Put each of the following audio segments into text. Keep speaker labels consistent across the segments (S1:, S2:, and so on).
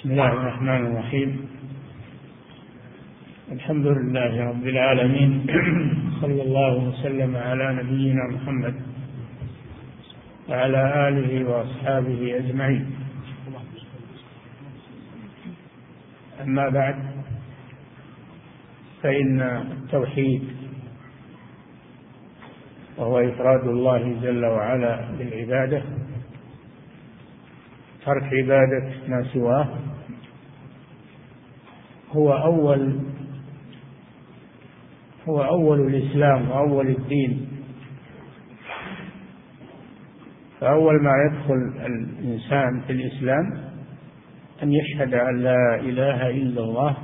S1: بسم الله الرحمن الرحيم. الحمد لله رب العالمين. صلى الله وسلم على نبينا محمد وعلى آله وأصحابه أجمعين. أما بعد فإن التوحيد وهو إفراد الله جل وعلا بالعبادة ترك عبادة ما سواه هو أول هو أول الإسلام وأول الدين. فأول ما يدخل الإنسان في الإسلام أن يشهد أن لا إله إلا الله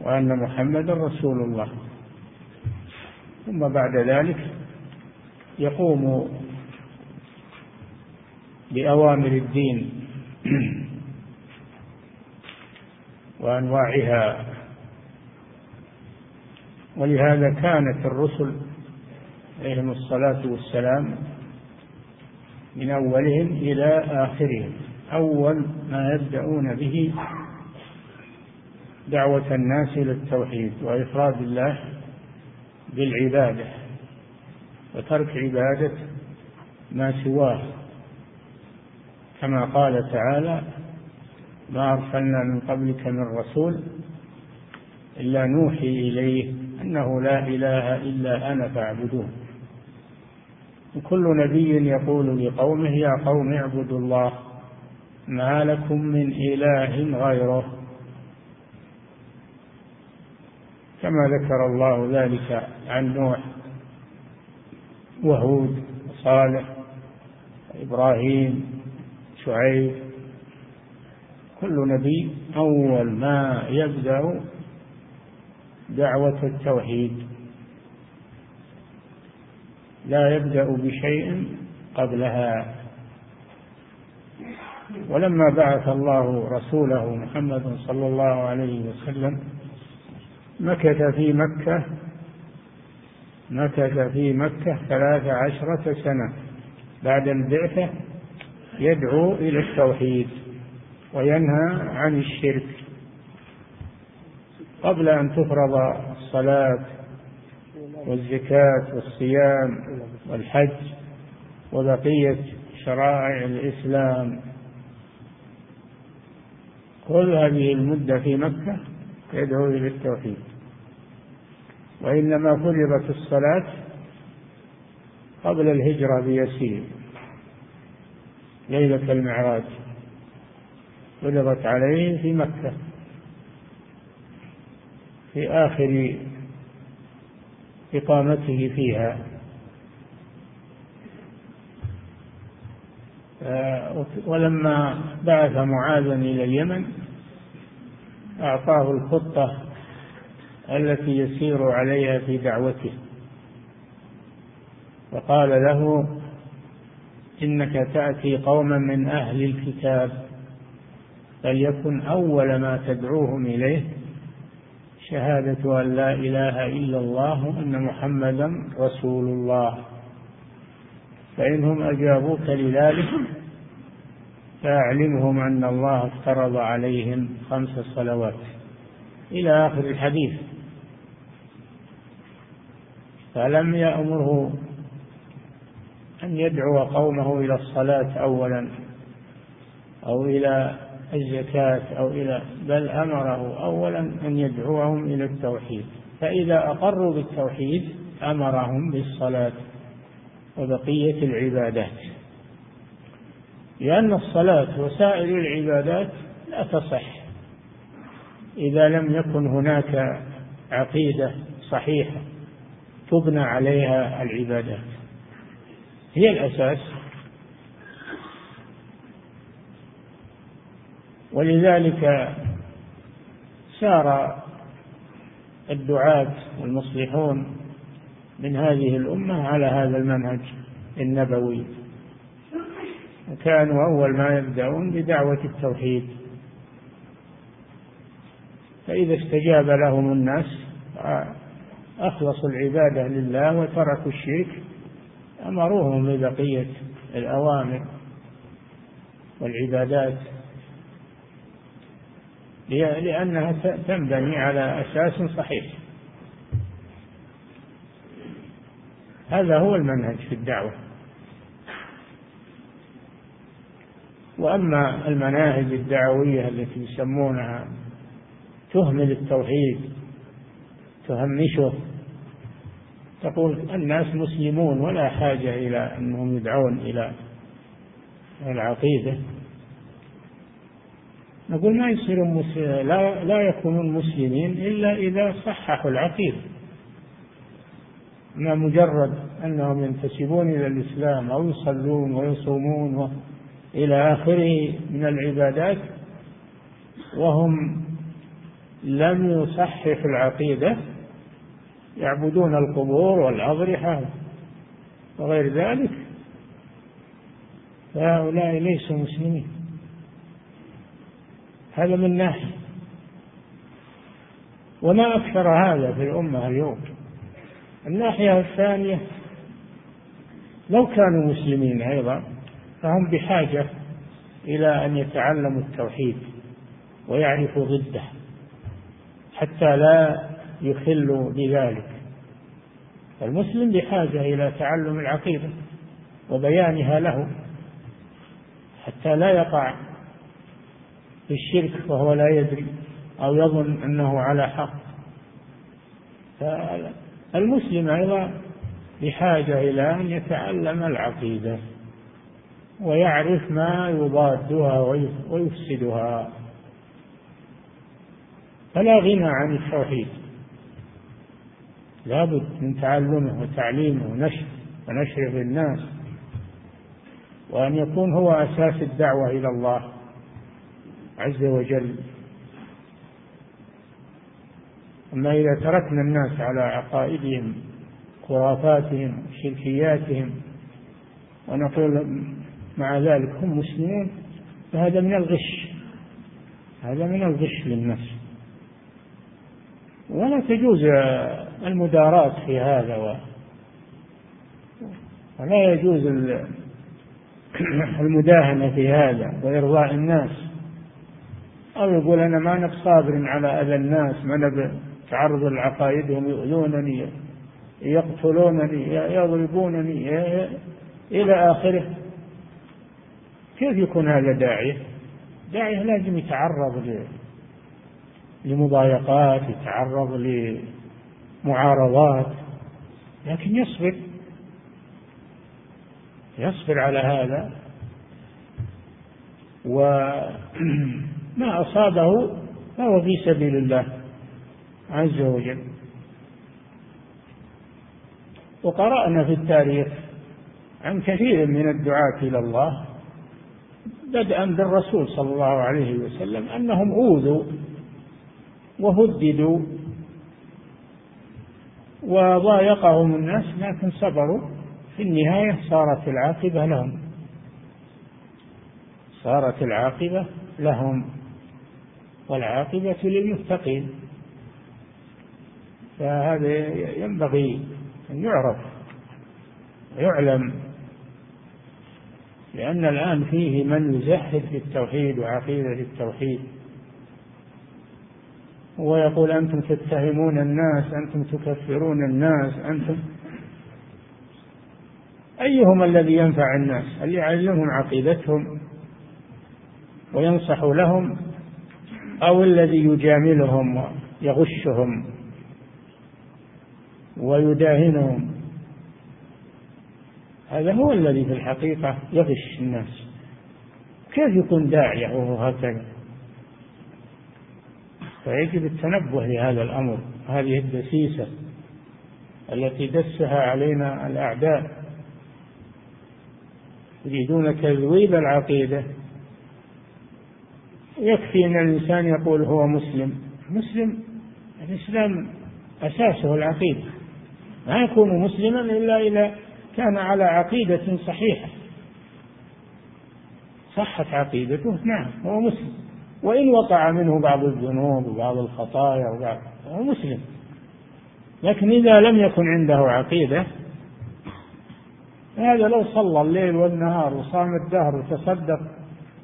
S1: وأن محمدا رسول الله. ثم بعد ذلك يقوم بأوامر الدين. وأنواعها. ولهذا كانت الرسل عليهم الصلاة والسلام من أولهم إلى آخرهم. أول ما يبدأون به دعوة الناس إلى التوحيد وإفراد الله بالعبادة وترك عبادة ما سواه. كما قال تعالى ما أرسلنا من قبلك من رسول إلا نوحي إليه أنه لا إله إلا أنا فاعبدون كل نبي يقول لقومه يا قوم اعبدوا الله ما لكم من إله غيره. كما ذكر الله ذلك عن نوح وهود وصالح وإبراهيم شعيب كل نبي أول ما يبدأ دعوة التوحيد. لا يبدأ بشيء قبلها. ولما بعث الله رسوله محمد صلى الله عليه وسلم مكث في مكة مكث في مكة ثلاث عشرة سنة. بعد البعثة يدعو إلى التوحيد. وينهى عن الشرك. قبل أن تفرض الصلاة والزكاة والصيام والحج وبقية شرائع الإسلام كل هذه المدة في مكة يدعو إلى التوحيد. وإنما فرضت الصلاة قبل الهجرة بيسير ليلة المعراج. فرضت عليه في مكة في آخر إقامته فيها. آه، ولما بعث معاذا إلى اليمن أعطاه الخطة التي يسير عليها في دعوته. وقال له إنك تأتي قوما من أهل الكتاب. فليكن أول ما تدعوهم إليه شهادة أن لا إله إلا الله وأن محمدا رسول الله. فإنهم أجابوك لذلك فأعلمهم أن الله افترض عليهم خمس صلوات. إلى آخر الحديث. فلم يأمره أن يدعو قومه إلى الصلاة أولا أو إلى الزكاة أو إلى بل أمره أولا أن يدعوهم إلى التوحيد. فإذا أقروا بالتوحيد أمرهم بالصلاة وبقية العبادات. لأن الصلاة وسائر العبادات لا تصح. إذا لم يكن هناك عقيدة صحيحة تبنى عليها العبادات. هي الأساس. ولذلك سار الدعاة والمصلحون من هذه الأمة على هذا المنهج النبوي. وكانوا أول ما يبدأون بدعوة التوحيد. فإذا استجاب لهم الناس أخلصوا العبادة لله وتركوا الشرك أمروهم ببقية الأوامر والعبادات. لأنها تنبني على أساس صحيح. هذا هو المنهج في الدعوة. وأما المناهج الدعوية التي يسمونها تهمل التوحيد تهمشه تقول الناس مسلمون ولا حاجة إلى أنهم يدعون إلى العقيدة. نقول ما يصيرون لا, لا يكونون مسلمين إلا إذا صححوا العقيدة ما مجرد أنهم ينتسبون إلى الإسلام أو يصلون ويصومون. إلى آخره من العبادات وهم لم يصححوا العقيدة يعبدون القبور والأضرحة وغير ذلك فهؤلاء ليسوا مسلمين هذا من ناحية وما أكثر هذا في الأمة اليوم. الناحية الثانية لو كانوا مسلمين أيضا فهم بحاجة إلى أن يتعلموا التوحيد ويعرفوا ضده حتى لا يخلوا بذلك. المسلم بحاجة إلى تعلم العقيدة وبيانها له حتى لا يقع في الشرك وهو لا يدري أو يظن أنه على حق. فالمسلم أيضا بحاجة إلى أن يتعلم العقيدة ويعرف ما يضادها ويفسدها. فلا غنى عن التوحيد. لابد من تعلمه وتعليمه ونشر ونشره للناس وأن يكون هو أساس الدعوة إلى الله. عز وجل. أما إذا تركنا الناس على عقائدهم خرافاتهم شركياتهم ونقول مع ذلك هم مسلمون فهذا من الغش. هذا من الغش للنفس. ولا تجوز المداراة في هذا ولا يجوز المداهنة في هذا وإرضاء الناس. أو يقول أنا ما أنا بصابر على أذى الناس ما أنا تعرض لعقائدهم يؤذونني يقتلونني يضربونني إلى آخره. كيف يكون هذا داعية داعية لازم يتعرض لمضايقات يتعرض لمعارضات. لكن يصبر. يصبر على هذا. وما أصابه فهو في سبيل الله عز وجل. وقرأنا في التاريخ عن كثير من الدعاة إلى الله بدءا بالرسول صلى الله عليه وسلم أنهم أوذوا وهددوا وضايقهم الناس لكن صبروا. في النهاية صارت العاقبة لهم صارت العاقبة لهم. والعاقبة للمتقين. فهذا ينبغي أن يعرف ويعلم لأن الآن فيه من يزهد في التوحيد وعقيدة التوحيد. ويقول أنتم تتهمون الناس أنتم تكفرون الناس أنتم أيهم الذي ينفع الناس؟ اللي يعلمهم عقيدتهم وينصح لهم أو الذي يجاملهم ويغشهم ويداهنهم. هذا هو الذي في الحقيقة يغش الناس. كيف يكون داعية وهو هكذا؟ فيجب التنبه لهذا الأمر هذه الدسيسة التي دسها علينا الأعداء. يريدون تذويب العقيدة. يكفي أن الإنسان يقول هو مسلم. مسلم الإسلام أساسه العقيدة. ما يكون مسلما إلا إذا كان على عقيدة صحيحة. صحت عقيدته نعم هو مسلم. وإن وقع منه بعض الذنوب وبعض الخطايا وبعض هو مسلم. لكن إذا لم يكن عنده عقيدة هذا لو صلى الليل والنهار وصام الدهر وتصدق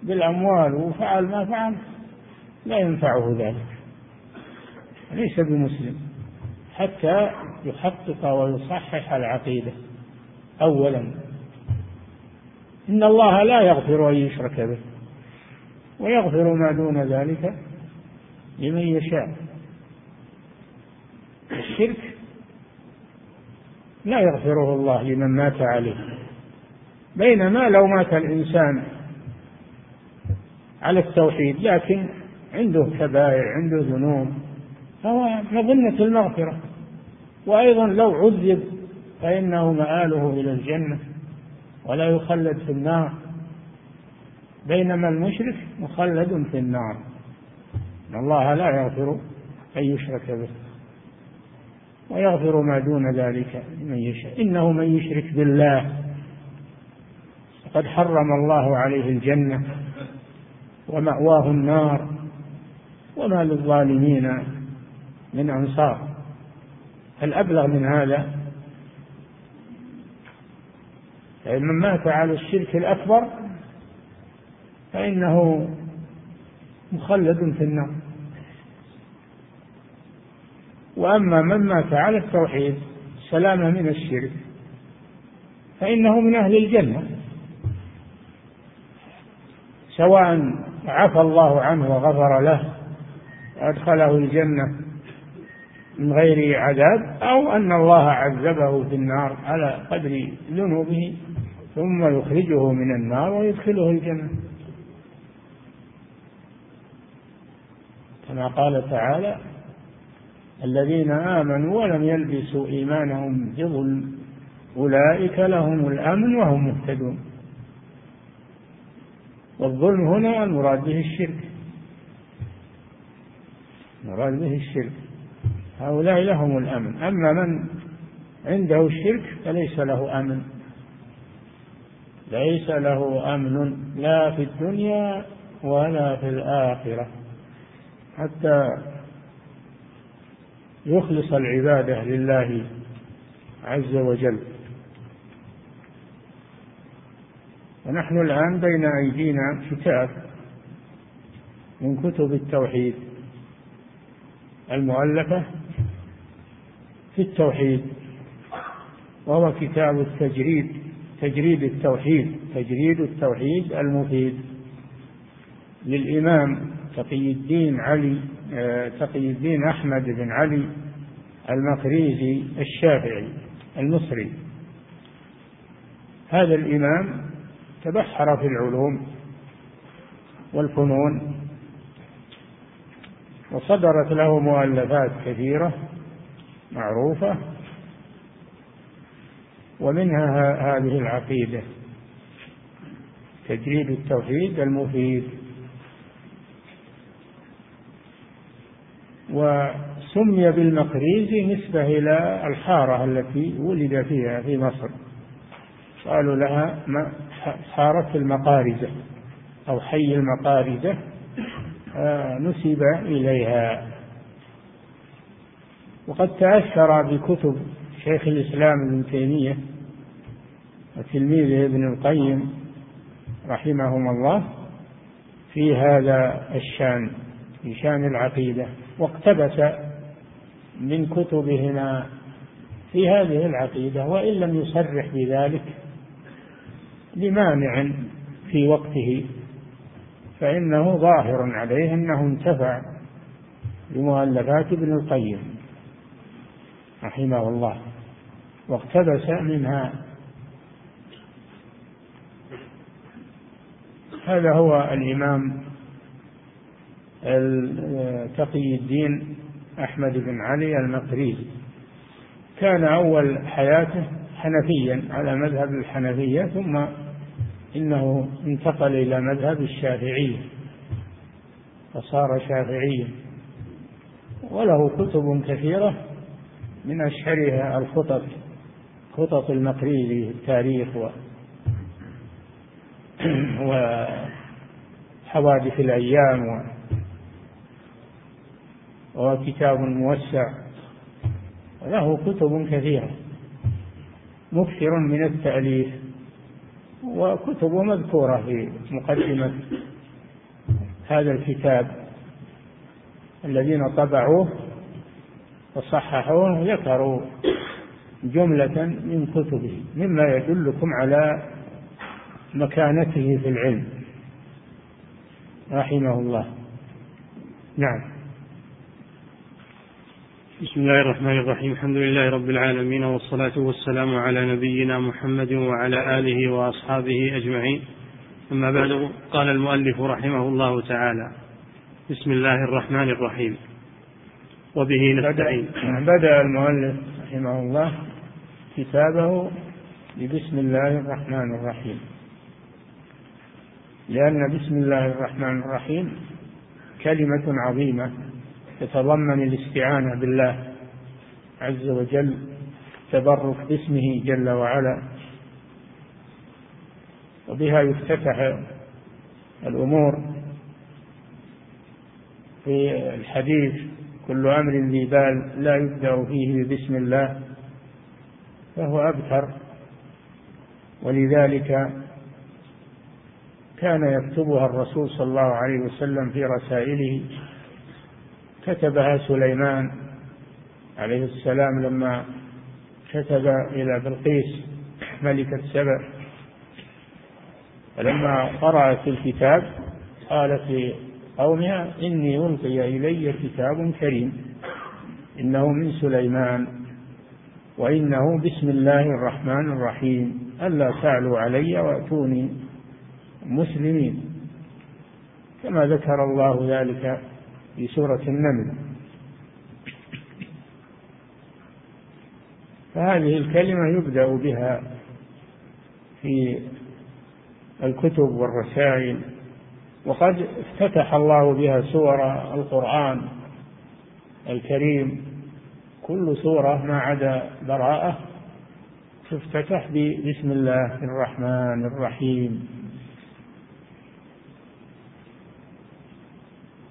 S1: بالأموال وفعل ما فعل لا ينفعه ذلك. ليس بمسلم. حتى يحقق ويصحح العقيدة. أولا. إن الله لا يغفر أن يشرك به. ويغفر ما دون ذلك لمن يشاء. الشرك لا يغفره الله لمن مات عليه. بينما لو مات الإنسان على التوحيد لكن عنده كبائر عنده ذنوب فهو مظنة المغفرة. وأيضا لو عذب فإنه مآله إلى الجنة ولا يخلد في النار بينما المشرك مخلد في النار. إن الله لا يغفر أن يشرك به ويغفر ما دون ذلك لمن يشاء. إنه من يشرك بالله فقد حرم الله عليه الجنة. ومأواه النار وما للظالمين من أنصار. الأبلغ من هذا من مات على الشرك الأكبر فإنه مخلد في النار. وأما من مات على التوحيد سلامة من الشرك فإنه من أهل الجنة سواء عفى الله عنه وغفر له وأدخله الجنة من غير عذاب أو أن الله عذبه في النار على قدر ذنوبه ثم يخرجه من النار ويدخله الجنة. كما قال تعالى الذين آمنوا ولم يلبسوا إيمانهم بظلم أولئك لهم الأمن وهم مهتدون. والظلم هنا المراد به الشرك. المراد به الشرك. هؤلاء لهم الأمن. أما من عنده الشرك فليس له أمن. ليس له أمن لا في الدنيا ولا في الآخرة. حتى يخلص العبادة لله عز وجل. ونحن الآن بين أيدينا كتاب من كتب التوحيد المؤلفة في التوحيد وهو كتاب التجريد تجريد التوحيد تجريد التوحيد المفيد. للإمام تقي الدين علي آه، تقي الدين أحمد بن علي المقريزي الشافعي المصري. هذا الإمام تبحر في العلوم والفنون وصدرت له مؤلفات كثيرة معروفة ومنها هذه العقيدة تجريد التوحيد المفيد وسمي بالمقريزي نسبة إلى الحارة التي ولد فيها في مصر. قالوا لها حارة المقارزة أو حي المقارزة آه، نسب إليها. وقد تأثر بكتب شيخ الإسلام ابن تيمية وتلميذه ابن القيم رحمهم الله في هذا الشأن في شأن العقيدة. واقتبس من كتبهما في هذه العقيدة وإن لم يصرح بذلك لمانع في وقته فإنه ظاهر عليه أنه انتفع بمؤلفات ابن القيم رحمه الله واقتبس منها. هذا هو الإمام تقي الدين أحمد بن علي المقريزي كان أول حياته حنفيا على مذهب الحنفية ثم إنه انتقل إلى مذهب الشافعية فصار شافعيا وله كتب كثيرة من أشهرها الخطط خطط المقريزي في التاريخ و وحوادث الأيام و وهو كتاب موسع. وله كتب كثيرة. مكثر من التأليف. وكتب مذكورة في مقدمة هذا الكتاب الذين طبعوه وصححوه ذكروا جملة من كتبه مما يدلكم على مكانته في العلم رحمه الله. نعم.
S2: بسم الله الرحمن الرحيم. الحمد لله رب العالمين والصلاة والسلام على نبينا محمد وعلى آله وأصحابه أجمعين. أما بعد قال المؤلف رحمه الله تعالى بسم الله الرحمن الرحيم. وبه نستعين.
S1: بدأ المؤلف رحمه الله كتابه ببسم الله الرحمن الرحيم. لأن بسم الله الرحمن الرحيم كلمة عظيمة. تتضمن الاستعانة بالله عز وجل تبرك باسمه جل وعلا. وبها يفتتح الأمور في الحديث كل أمر ذي بال لا يبدأ فيه بسم الله فهو أبتر. ولذلك كان يكتبها الرسول صلى الله عليه وسلم في رسائله كتبها سليمان عليه السلام لما كتب إلى بلقيس ملكة سبأ فلما قرأت الكتاب قالت لقومها إني ألقي إلي كتاب كريم إنه من سليمان وإنه بسم الله الرحمن الرحيم. ألا تعلوا علي وأتوني مسلمين. كما ذكر الله ذلك في سورة النمل. فهذه الكلمة يبدأ بها في الكتب والرسائل وقد افتتح الله بها سور القرآن الكريم. كل سورة ما عدا براءة تفتتح بسم الله الرحمن الرحيم.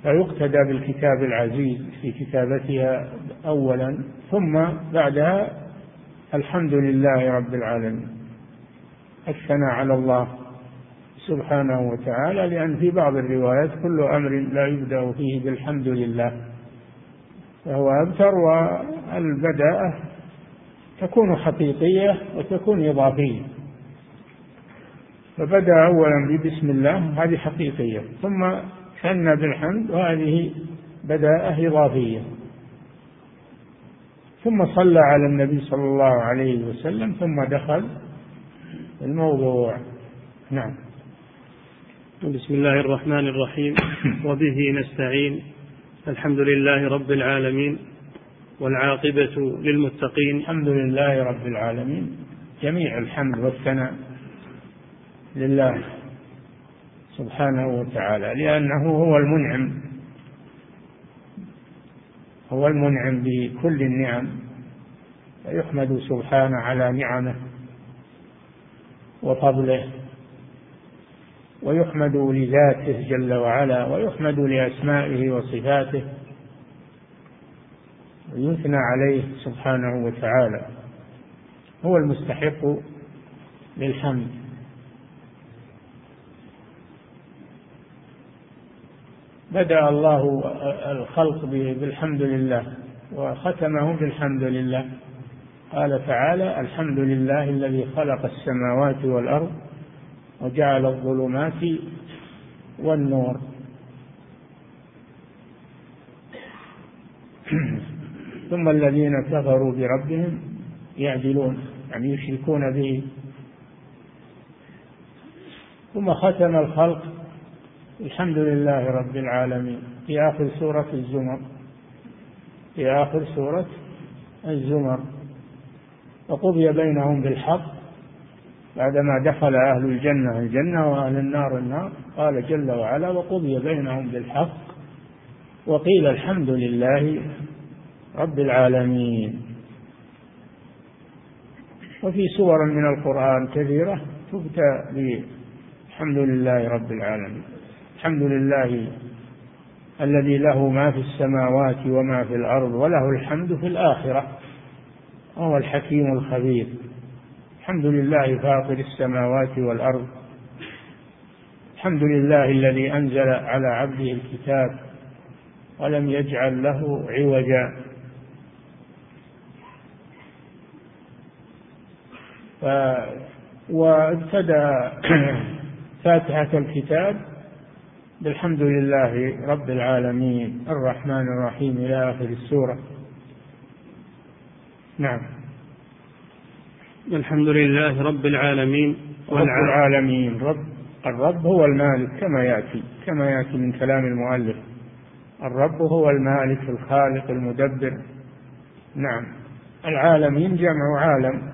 S1: فيقتدى بالكتاب العزيز في كتابتها أولا ثم بعدها الحمد لله رب العالمين. الثناء على الله سبحانه وتعالى لأن في بعض الروايات كل أمر لا يبدأ فيه بالحمد لله فهو أبتر والبداءة تكون حقيقية وتكون إضافية. فبدأ أولا ببسم الله هذه حقيقية ثم ثنى بالحمد وهذه بداءة إضافية. ثم صلى على النبي صلى الله عليه وسلم ثم دخل الموضوع. نعم.
S2: بسم الله الرحمن الرحيم. وبه نستعين. الحمد لله رب العالمين والعاقبة للمتقين.
S1: الحمد لله رب العالمين. جميع الحمد والثناء لله. سبحانه وتعالى لأنه هو المنعم. هو المنعم بكل النعم فيحمد سبحانه على نعمه وفضله ويحمد لذاته جل وعلا ويحمد لأسمائه وصفاته ويثنى عليه سبحانه وتعالى. هو المستحق للحمد. بدأ الله الخلق بالحمد لله وختمه بالحمد لله. قال تعالى الحمد لله الذي خلق السماوات والأرض وجعل الظلمات والنور. ثم الذين كفروا بربهم يعدلون يعني يشركون به. ثم ختم الخلق الحمد لله رب العالمين. في آخر سورة الزمر. في آخر سورة الزمر. وقضي بينهم بالحق. بعدما دخل أهل الجنة الجنة وأهل النار النار قال جل وعلا وقضي بينهم بالحق. وقيل الحمد لله رب العالمين. وفي سور من القرآن كثيرة تبتى بالحمد لله رب العالمين. الحمد لله الذي له ما في السماوات وما في الأرض وله الحمد في الآخرة وهو الحكيم الخبير. الحمد لله فاطر السماوات والأرض. الحمد لله الذي أنزل على عبده الكتاب ولم يجعل له عوجا. ف وابتدأ فاتحة الكتاب بالحمد لله رب العالمين الرحمن الرحيم إلى آخر السورة. نعم.
S2: الحمد لله رب العالمين.
S1: رب العالمين. رب الرب هو المالك كما يأتي كما يأتي من كلام المؤلف. الرب هو المالك الخالق المدبر. نعم. العالمين جمع عالم.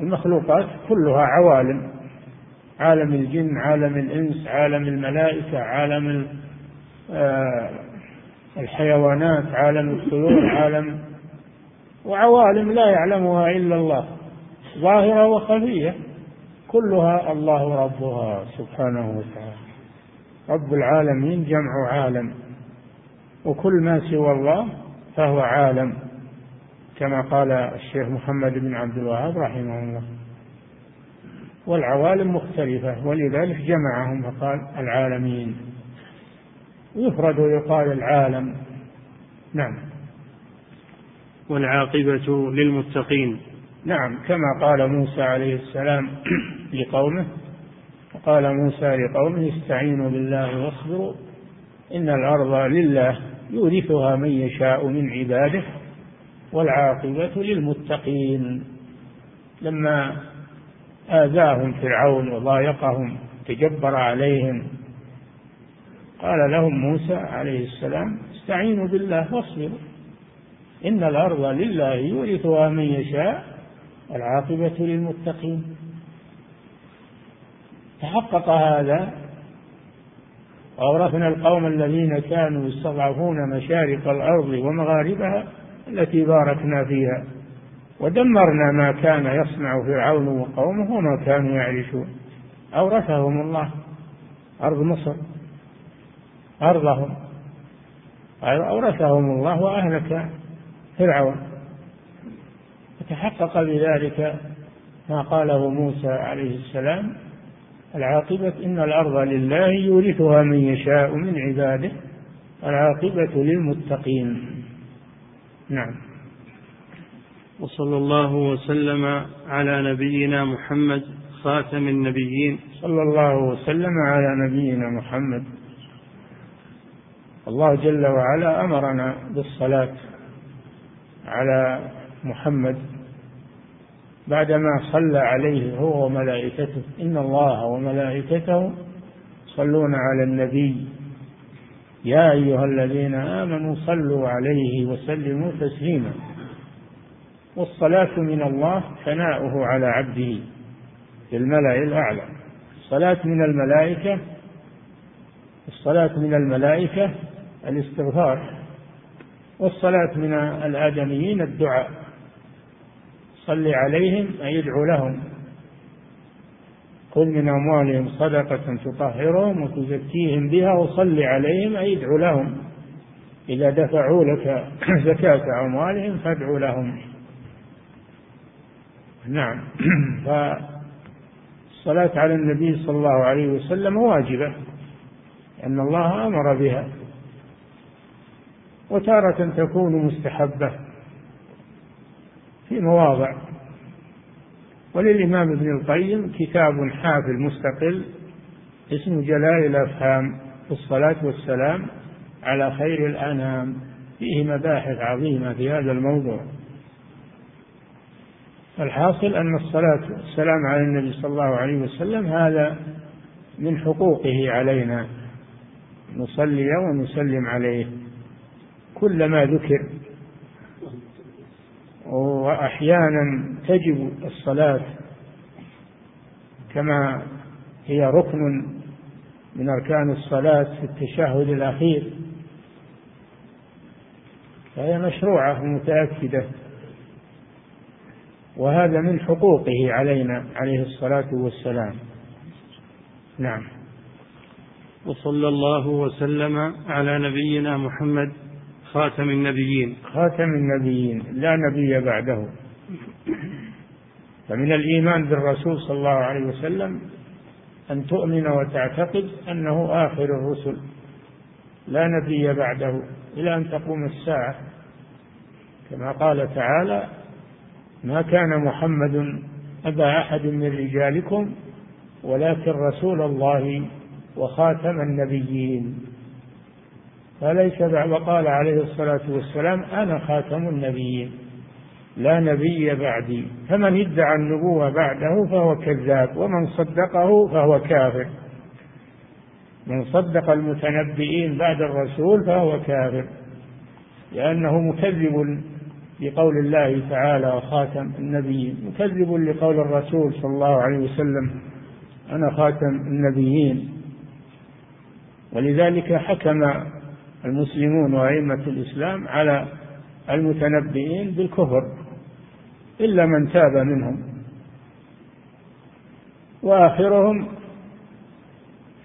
S1: المخلوقات كلها عوالم. عالم الجن عالم الإنس عالم الملائكة عالم آه، الحيوانات عالم الطيور عالم وعوالم لا يعلمها إلا الله. ظاهرة وخفية. كلها الله ربها سبحانه وتعالى. رب العالمين جمع عالم. وكل ما سوى الله فهو عالم. كما قال الشيخ محمد بن عبد الوهاب رحمه الله. والعوالم مختلفة ولذلك جمعهم فقال العالمين. يفرد ويقال العالم. نعم.
S2: والعاقبة للمتقين.
S1: نعم كما قال موسى عليه السلام لقومه قال موسى لقومه استعينوا بالله واصبروا إن الأرض لله يورثها من يشاء من عباده والعاقبة للمتقين. لما آذاهم فرعون وضايقهم تجبر عليهم. قال لهم موسى عليه السلام استعينوا بالله واصبروا. إن الأرض لله يورثها من يشاء والعاقبة للمتقين. تحقق هذا وأورثنا القوم الذين كانوا يستضعفون مشارق الأرض ومغاربها التي باركنا فيها. ودمرنا ما كان يصنع فرعون وقومه وما كانوا يعرشون. أورثهم الله. أرض مصر. أرضهم. أورثهم الله وأهلك فرعون. فتحقق بذلك ما قاله موسى عليه السلام. العاقبة إن الأرض لله يورثها من يشاء من عباده. العاقبة للمتقين. نعم.
S2: وصلى الله وسلم على نبينا محمد خاتم النبيين.
S1: صلى الله وسلم على نبينا محمد. الله جل وعلا أمرنا بالصلاة على محمد. بعدما صلى عليه هو وملائكته إن الله وملائكته يصلون على النبي. يا أيها الذين آمنوا صلوا عليه وسلموا تسليما. والصلاة من الله ثناؤه على عبده في الملأ الأعلى. الصلاة من الملائكة الصلاة من الملائكة الاستغفار والصلاة من الآدميين الدعاء. صل عليهم أي يدعو لهم. خذ من أموالهم صدقة تطهرهم وتزكيهم بها وصل عليهم أي ادعو لهم. إذا دفعوا لك زكاة أموالهم فادعوا لهم. نعم. فالصلاة على النبي صلى الله عليه وسلم واجبة لأن الله أمر بها. وتارة تكون مستحبة في مواضع. وللإمام ابن القيم كتاب حافل مستقل اسمه جلال الأفهام في الصلاة والسلام على خير الأنام. فيه مباحث عظيمة في هذا الموضوع. الحاصل أن الصلاة والسلام على النبي صلى الله عليه وسلم هذا من حقوقه علينا. نصلي ونسلم عليه. كلما ذكر وأحيانا تجب الصلاة كما هي ركن من أركان الصلاة في التشهد الأخير. فهي مشروعة ومتأكدة. وهذا من حقوقه علينا عليه الصلاة والسلام. نعم.
S2: وصلى الله وسلم على نبينا محمد خاتم النبيين.
S1: خاتم النبيين لا نبي بعده. فمن الإيمان بالرسول صلى الله عليه وسلم أن تؤمن وتعتقد أنه آخر الرسل. لا نبي بعده إلى أن تقوم الساعة كما قال تعالى ما كان محمد أبا أحد من رجالكم ولكن رسول الله وخاتم النبيين. فليس وقال عليه الصلاة والسلام أنا خاتم النبيين لا نبي بعدي. فمن ادعى النبوة بعده فهو كذاب ومن صدقه فهو كافر. من صدق المتنبئين بعد الرسول فهو كافر لأنه مكذب لقول الله تعالى وخاتم النبيين مكذب لقول الرسول صلى الله عليه وسلم أنا خاتم النبيين. ولذلك حكم المسلمون وأئمة الإسلام على المتنبئين بالكفر إلا من تاب منهم. وآخرهم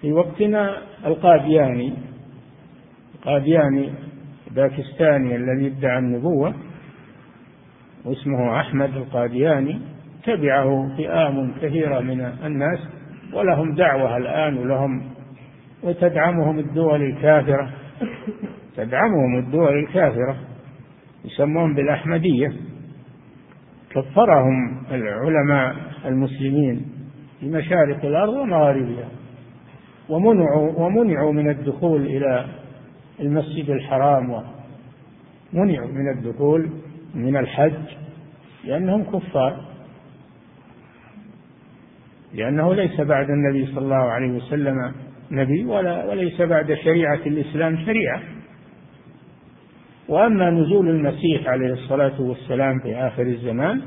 S1: في وقتنا القادياني القادياني باكستاني الذي ادعى النبوة. واسمه أحمد القادياني تبعه فئام كثيرة من الناس ولهم دعوة الآن ولهم وتدعمهم الدول الكافرة تدعمهم الدول الكافرة يسمون بالأحمدية. كفرهم العلماء المسلمين في مشارق الأرض ومغاربها ومنعوا ومنعوا من الدخول إلى المسجد الحرام ومنعوا من الدخول من الحج لأنهم كفار. لأنه ليس بعد النبي صلى الله عليه وسلم نبي ولا وليس بعد شريعة الإسلام شريعة. وأما نزول المسيح عليه الصلاة والسلام في آخر الزمان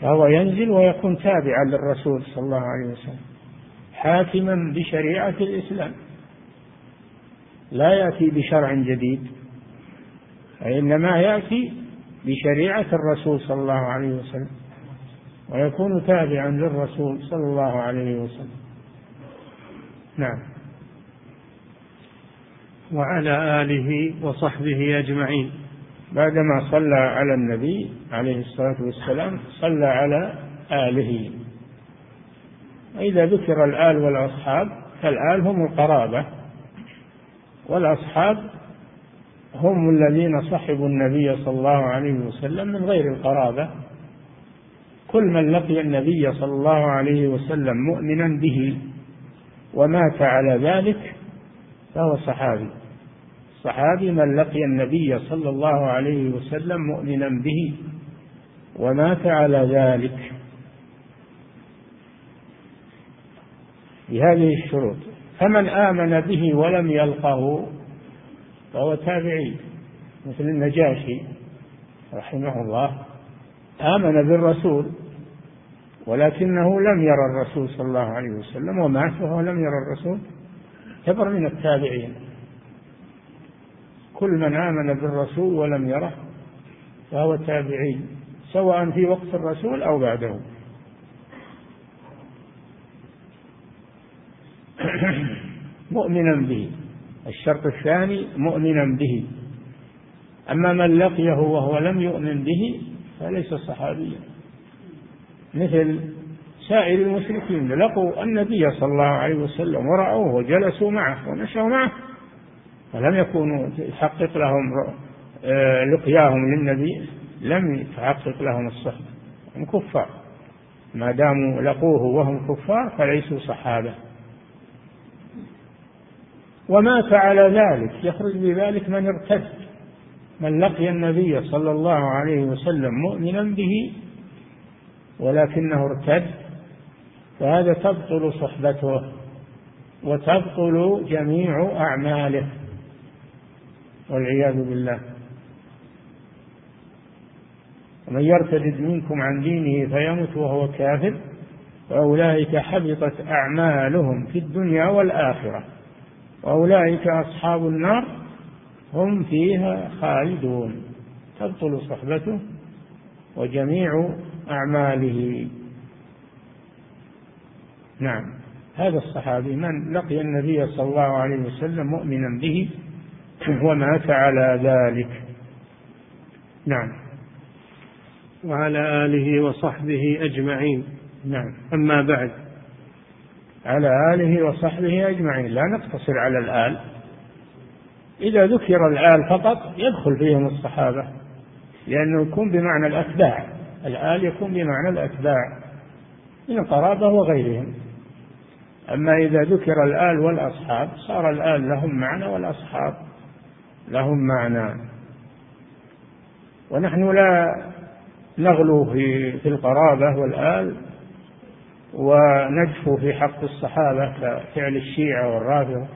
S1: فهو ينزل ويكون تابعا للرسول صلى الله عليه وسلم حاكما بشريعة الإسلام. لا يأتي بشرع جديد وإنما يأتي بشريعة الرسول صلى الله عليه وسلم ويكون تابعا للرسول صلى الله عليه وسلم. نعم.
S2: وعلى آله وصحبه أجمعين.
S1: بعدما صلى على النبي عليه الصلاة والسلام صلى على آله. وإذا ذكر الآل والأصحاب فالآل هم القرابة والأصحاب هم الذين صحبوا النبي صلى الله عليه وسلم من غير القرابة. كل من لقي النبي صلى الله عليه وسلم مؤمنا به ومات على ذلك فهو صحابي. الصحابي من لقي النبي صلى الله عليه وسلم مؤمنا به ومات على ذلك. بهذه الشروط. فمن آمن به ولم يلقه فهو تابعي مثل النجاشي رحمه الله. آمن بالرسول ولكنه لم يرى الرسول صلى الله عليه وسلم ومات وهو لم يرى الرسول يعتبر من التابعين. كل من آمن بالرسول ولم يره فهو تابعي سواء في وقت الرسول أو بعده. مؤمنا به. الشرط الثاني مؤمنا به. أما من لقيه وهو لم يؤمن به فليس صحابيا. مثل سائر المشركين لقوا النبي صلى الله عليه وسلم ورأوه وجلسوا معه ومشوا معه ولم يكونوا يحقق لهم آه، لقياهم للنبي لم يتحقق لهم الصحبة هم كفار. ما داموا لقوه وهم كفار فليسوا صحابة. ومات على ذلك. يخرج بذلك من ارتد من لقي النبي صلى الله عليه وسلم مؤمنا به ولكنه ارتد. فهذا تبطل صحبته وتبطل جميع أعماله والعياذ بالله. ومن يرتد منكم عن دينه فيمت وهو كافر فأولئك حبطت أعمالهم في الدنيا والآخرة. وأولئك أصحاب النار هم فيها خالدون تبطل صحبته وجميع أعماله. نعم هذا الصحابي من؟ لقي النبي صلى الله عليه وسلم مؤمنا به ومات على ذلك. نعم.
S2: وعلى آله وصحبه أجمعين.
S1: نعم.
S2: أما بعد
S1: على آله وصحبه أجمعين. لا نقتصر على الآل. إذا ذكر الآل فقط يدخل فيهم الصحابة لأنه يكون بمعنى الأتباع. الآل يكون بمعنى الأتباع من القرابة وغيرهم. أما إذا ذكر الآل والأصحاب صار الآل لهم معنى والأصحاب لهم معنى. ونحن لا نغلو في في القرابة والآل ونجفو في حق الصحابة كفعل الشيعة والرافضة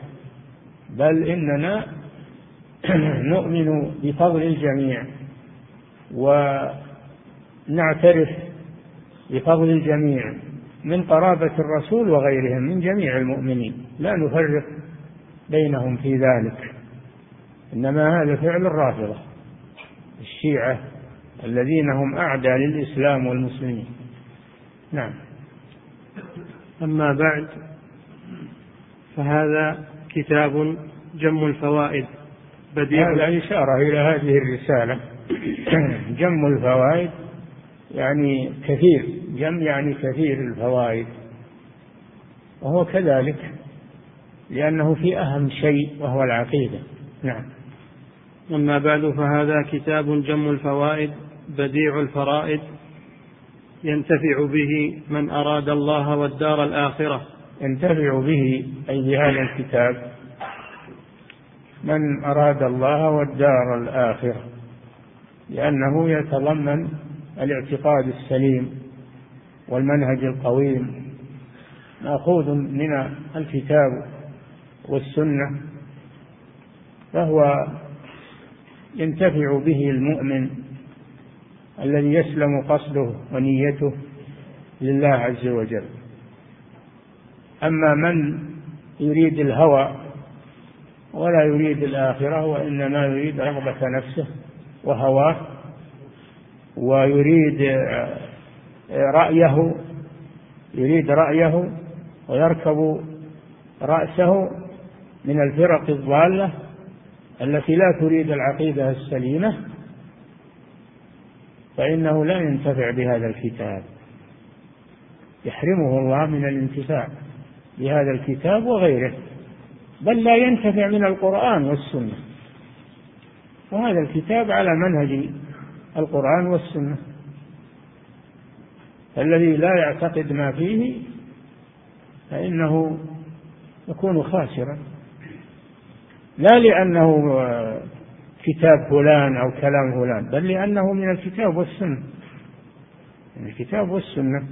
S1: بل إننا نؤمن بفضل الجميع ونعترف بفضل الجميع من قرابة الرسول وغيرهم من جميع المؤمنين. لا نفرق بينهم في ذلك. إنما هذا فعل الرافضة الشيعة الذين هم أعدى للإسلام والمسلمين. نعم.
S2: أما بعد فهذا كتاب جم الفوائد.
S1: بديع هذا إشارة إلى هذه الرسالة. جم الفوائد يعني كثير. جم يعني كثير الفوائد. وهو كذلك لأنه في أهم شيء وهو العقيدة. نعم.
S2: أما بعد فهذا كتاب جم الفوائد بديع الفرائد. ينتفع به من أراد الله والدار الآخرة.
S1: ينتفع به أي بهذا الكتاب من أراد الله والدار الآخرة لأنه يتضمن الاعتقاد السليم والمنهج القويم. مأخوذ من الكتاب والسنة فهو ينتفع به المؤمن الذي يسلم قصده ونيته لله عز وجل. أما من يريد الهوى ولا يريد الآخرة وإنما يريد رغبة نفسه وهواه ويريد رأيه يريد رأيه ويركب رأسه من الفرق الضالة التي لا تريد العقيدة السليمة فإنه لا ينتفع بهذا الكتاب. يحرمه الله من الانتفاع بهذا الكتاب وغيره بل لا ينتفع من القرآن والسنة. وهذا الكتاب على منهج القرآن والسنة. الذي لا يعتقد ما فيه فإنه يكون خاسرا. لا لأنه كتاب فلان أو كلام فلان بل لأنه من الكتاب والسنة. من الكتاب والسنة.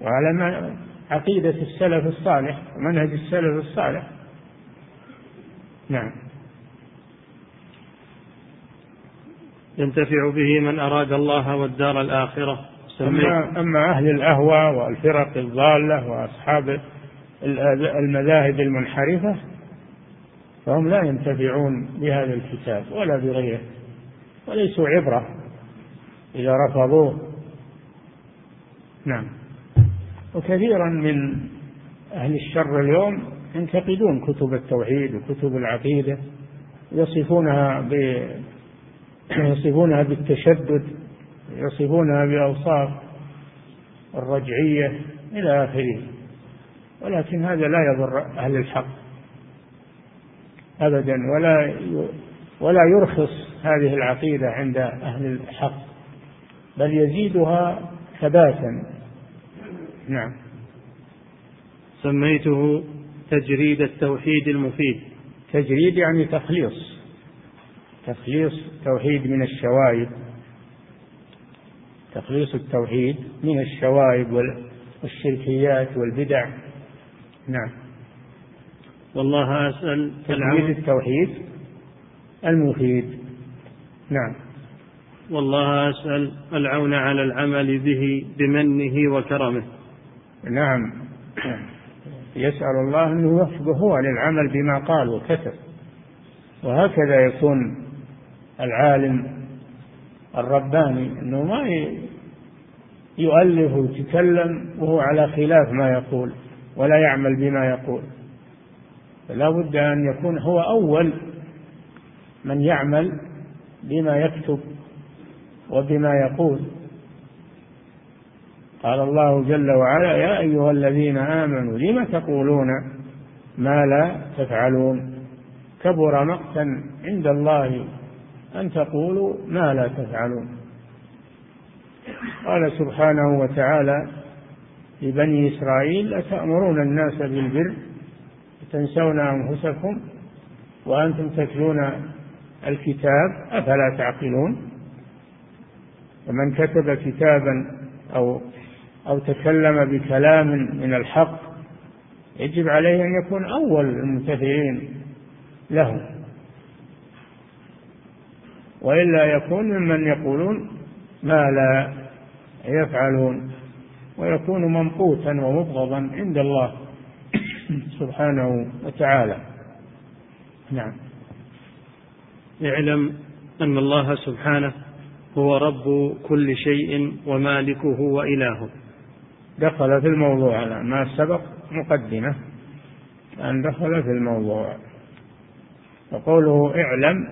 S1: وعلى ما عقيدة السلف الصالح ومنهج السلف الصالح. نعم.
S2: ينتفع به من أراد الله والدار الآخرة.
S1: أما, أما أهل الأهوى والفرق الضالة وأصحاب المذاهب المنحرفة فهم لا ينتفعون بهذا الكتاب ولا بغيره وليسوا عبرة إذا رفضوه. نعم. وكثيرا من أهل الشر اليوم ينتقدون كتب التوحيد وكتب العقيدة يصفونها ب يصفونها بالتشدد يصفونها بأوصاف الرجعية إلى آخره. ولكن هذا لا يضر أهل الحق. أبدا ولا ولا يرخص هذه العقيدة عند أهل الحق بل يزيدها ثباتا. نعم.
S2: سميته تجريد التوحيد المفيد.
S1: تجريد يعني تخليص. تخليص التوحيد من الشوائب تخليص التوحيد من الشوائب والشركيات والبدع. نعم.
S2: والله أسأل
S1: تجريد التوحيد المفيد. نعم.
S2: والله أسأل العون على العمل به بمنه وكرمه.
S1: نعم. يسأل الله أن يوفقه هو للعمل بما قال وكتب. وهكذا يكون العالم الرباني أنه ما يؤلف ويتكلم وهو على خلاف ما يقول ولا يعمل بما يقول. فلا بد أن يكون هو أول من يعمل بما يكتب وبما يقول. قال الله جل وعلا يا أيها الذين آمنوا لم تقولون ما لا تفعلون؟ كبر مقتا عند الله أن تقولوا ما لا تفعلون. قال سبحانه وتعالى لبني إسرائيل أتأمرون الناس بالبر وتنسون أنفسكم وأنتم تتلون الكتاب أفلا تعقلون؟ فمن كتب كتابا أو أو تكلم بكلام من الحق يجب عليه أن يكون أول المنتفعين له. وإلا يكون ممن يقولون ما لا يفعلون ويكون ممقوتا ومبغضا عند الله. سبحانه وتعالى. نعم.
S2: اعلم أن الله سبحانه هو رب كل شيء ومالكه وإلهه.
S1: دخل في الموضوع ما سبق مقدمة أن دخل في الموضوع. وقوله اعلم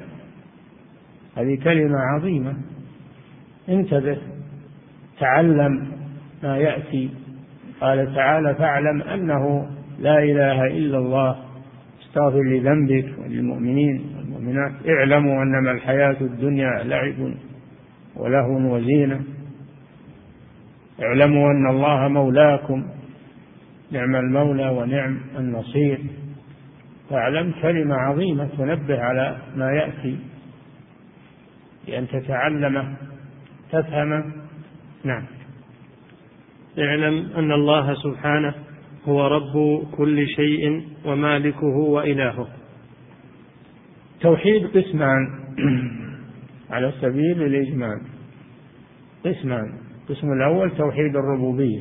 S1: هذه كلمة عظيمة. انتبه تعلم ما يأتي. قال تعالى فاعلم أنه لا إله إلا الله استغفر لذنبك وللمؤمنين والمؤمنات. اعلموا أنما الحياة الدنيا لعب ولهو وزينة. اعلموا أن الله مولاكم نعم المولى ونعم النصير. فاعلم كلمة عظيمة تنبه على ما يأتي بأن تتعلم تفهم. نعم.
S2: اعلم أن الله سبحانه هو رب كل شيء ومالكه وإلهه.
S1: توحيد قسمان. على سبيل الإجمال. قسمان. القسم الأول توحيد الربوبية.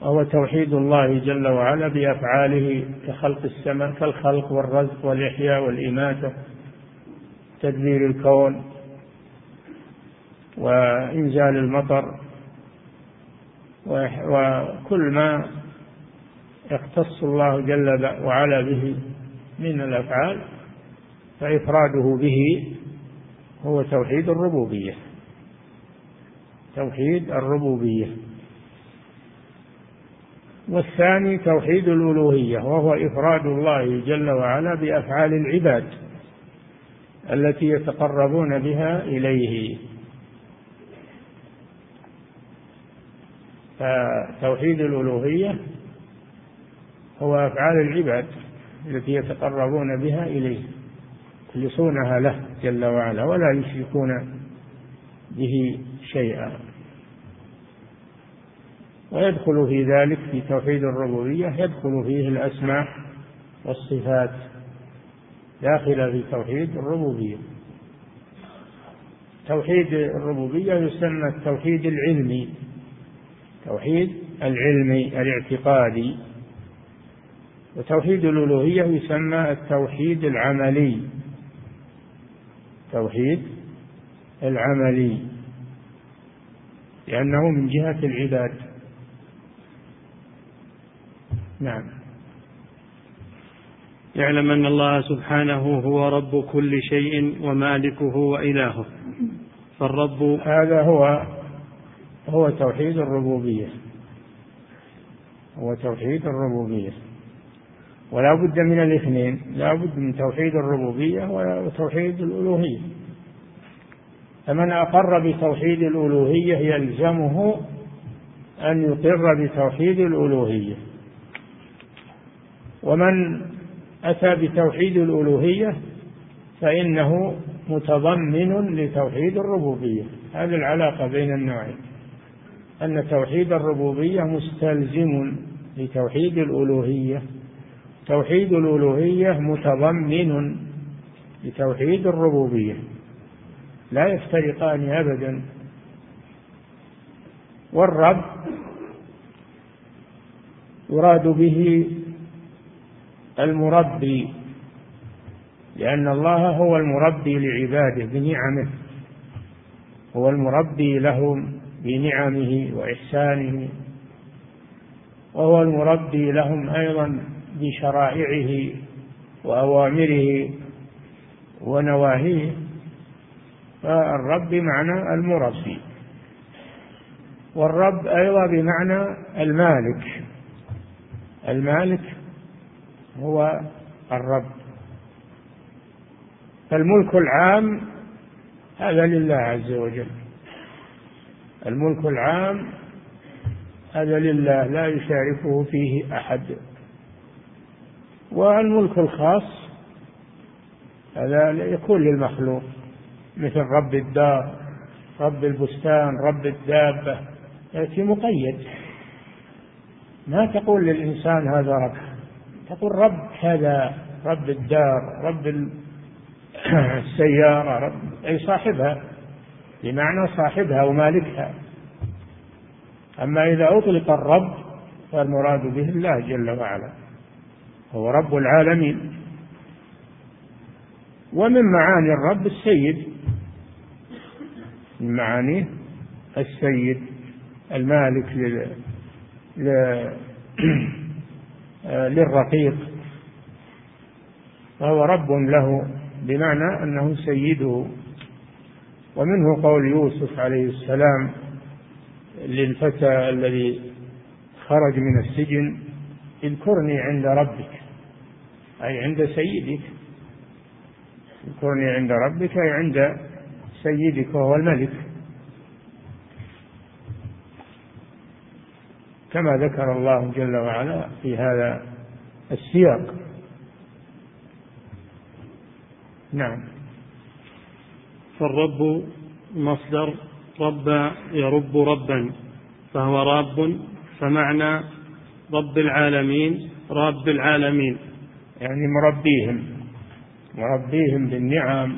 S1: وهو توحيد الله جل وعلا بأفعاله كخلق السماء كالخلق والرزق والإحياء والإماتة تدبير الكون وإنزال المطر وكل ما يختص الله جل وعلا به من الأفعال فإفراده به هو توحيد الربوبية. توحيد الربوبية. والثاني توحيد الألوهية وهو إفراد الله جل وعلا بأفعال العباد التي يتقربون بها إليه. فتوحيد الألوهية هو أفعال العباد التي يتقربون بها إليه يخلصونها له جل وعلا ولا يشركون به شيئا. ويدخل في ذلك في توحيد الربوبية يدخل فيه الأسماء والصفات داخلة في توحيد الربوبية. توحيد الربوبية يسمى التوحيد العلمي. توحيد العلمي الاعتقادي وتوحيد الألوهية يسمى التوحيد العملي. توحيد العملي. لأنه من جهة العباد. نعم.
S2: يعلم أن الله سبحانه هو رب كل شيء ومالكه وإلهه. فالرب
S1: هذا هو هو توحيد الربوبية. هو توحيد الربوبية. ولا بد من الاثنين. لا بد من توحيد الربوبية وتوحيد الألوهية. فمن أقر بتوحيد الألوهية يلزمه أن يقر بتوحيد الألوهية. ومن أتى بتوحيد الألوهية فإنه متضمن لتوحيد الربوبية. هذه العلاقة بين النوعين. أن توحيد الربوبية مستلزم لتوحيد الألوهية. توحيد الألوهية متضمن لتوحيد الربوبية. لا يفترقان أبدا. والرب يراد به المربي لأن الله هو المربي لعباده بنعمه. هو المربي لهم. بنعمه وإحسانه وهو المربي لهم أيضا بشرائعه وأوامره ونواهيه. فالرب بمعنى المربي والرب أيضا بمعنى المالك. المالك هو الرب. فالملك العام هذا لله عز وجل. الملك العام هذا لله لا يشاركه فيه أحد. والملك الخاص هذا يكون للمخلوق مثل رب الدار رب البستان رب الدابة ياتي مقيد. ما تقول للإنسان هذا رب تقول رب هذا رب الدار رب السيارة رب أي صاحبها. بمعنى صاحبها ومالكها. أما إذا أطلق الرب فالمراد به الله جل وعلا هو رب العالمين. ومن معاني الرب السيد من معانيه السيد المالك لل... للرقيق فهو رب له بمعنى أنه سيده. ومنه قول يوسف عليه السلام للفتى الذي خرج من السجن اذكرني عند ربك أي عند سيدك. اذكرني عند ربك أي عند سيدك وهو الملك. كما ذكر الله جل وعلا في هذا السياق. نعم.
S2: فالرب مصدر رب يرب ربا فهو راب فمعنى رب العالمين رب العالمين.
S1: يعني مربيهم مربيهم بالنعم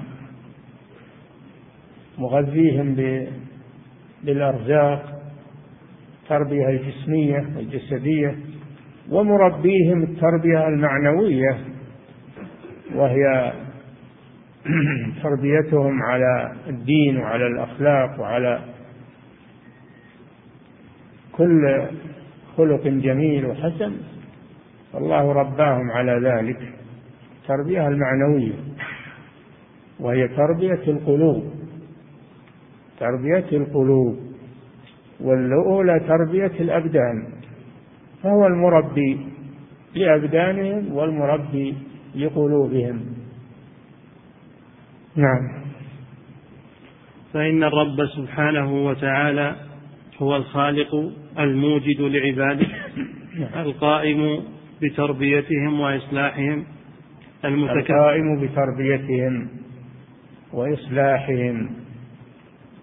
S1: مغذيهم بالأرزاق التربيه الجسمية الجسديه ومربيهم التربية المعنوية وهي تربيتهم على الدين وعلى الأخلاق وعلى كل خلق جميل وحسن الله رباهم على ذلك. التربيه المعنوية وهي تربية القلوب. تربية القلوب والأولى تربية الأبدان فهو المربي لأبدانهم والمربي لقلوبهم. نعم.
S2: فإن الرب سبحانه وتعالى هو الخالق الموجد لعباده نعم. القائم بتربيتهم وإصلاحهم
S1: المتكلم القائم بتربيتهم وإصلاحهم.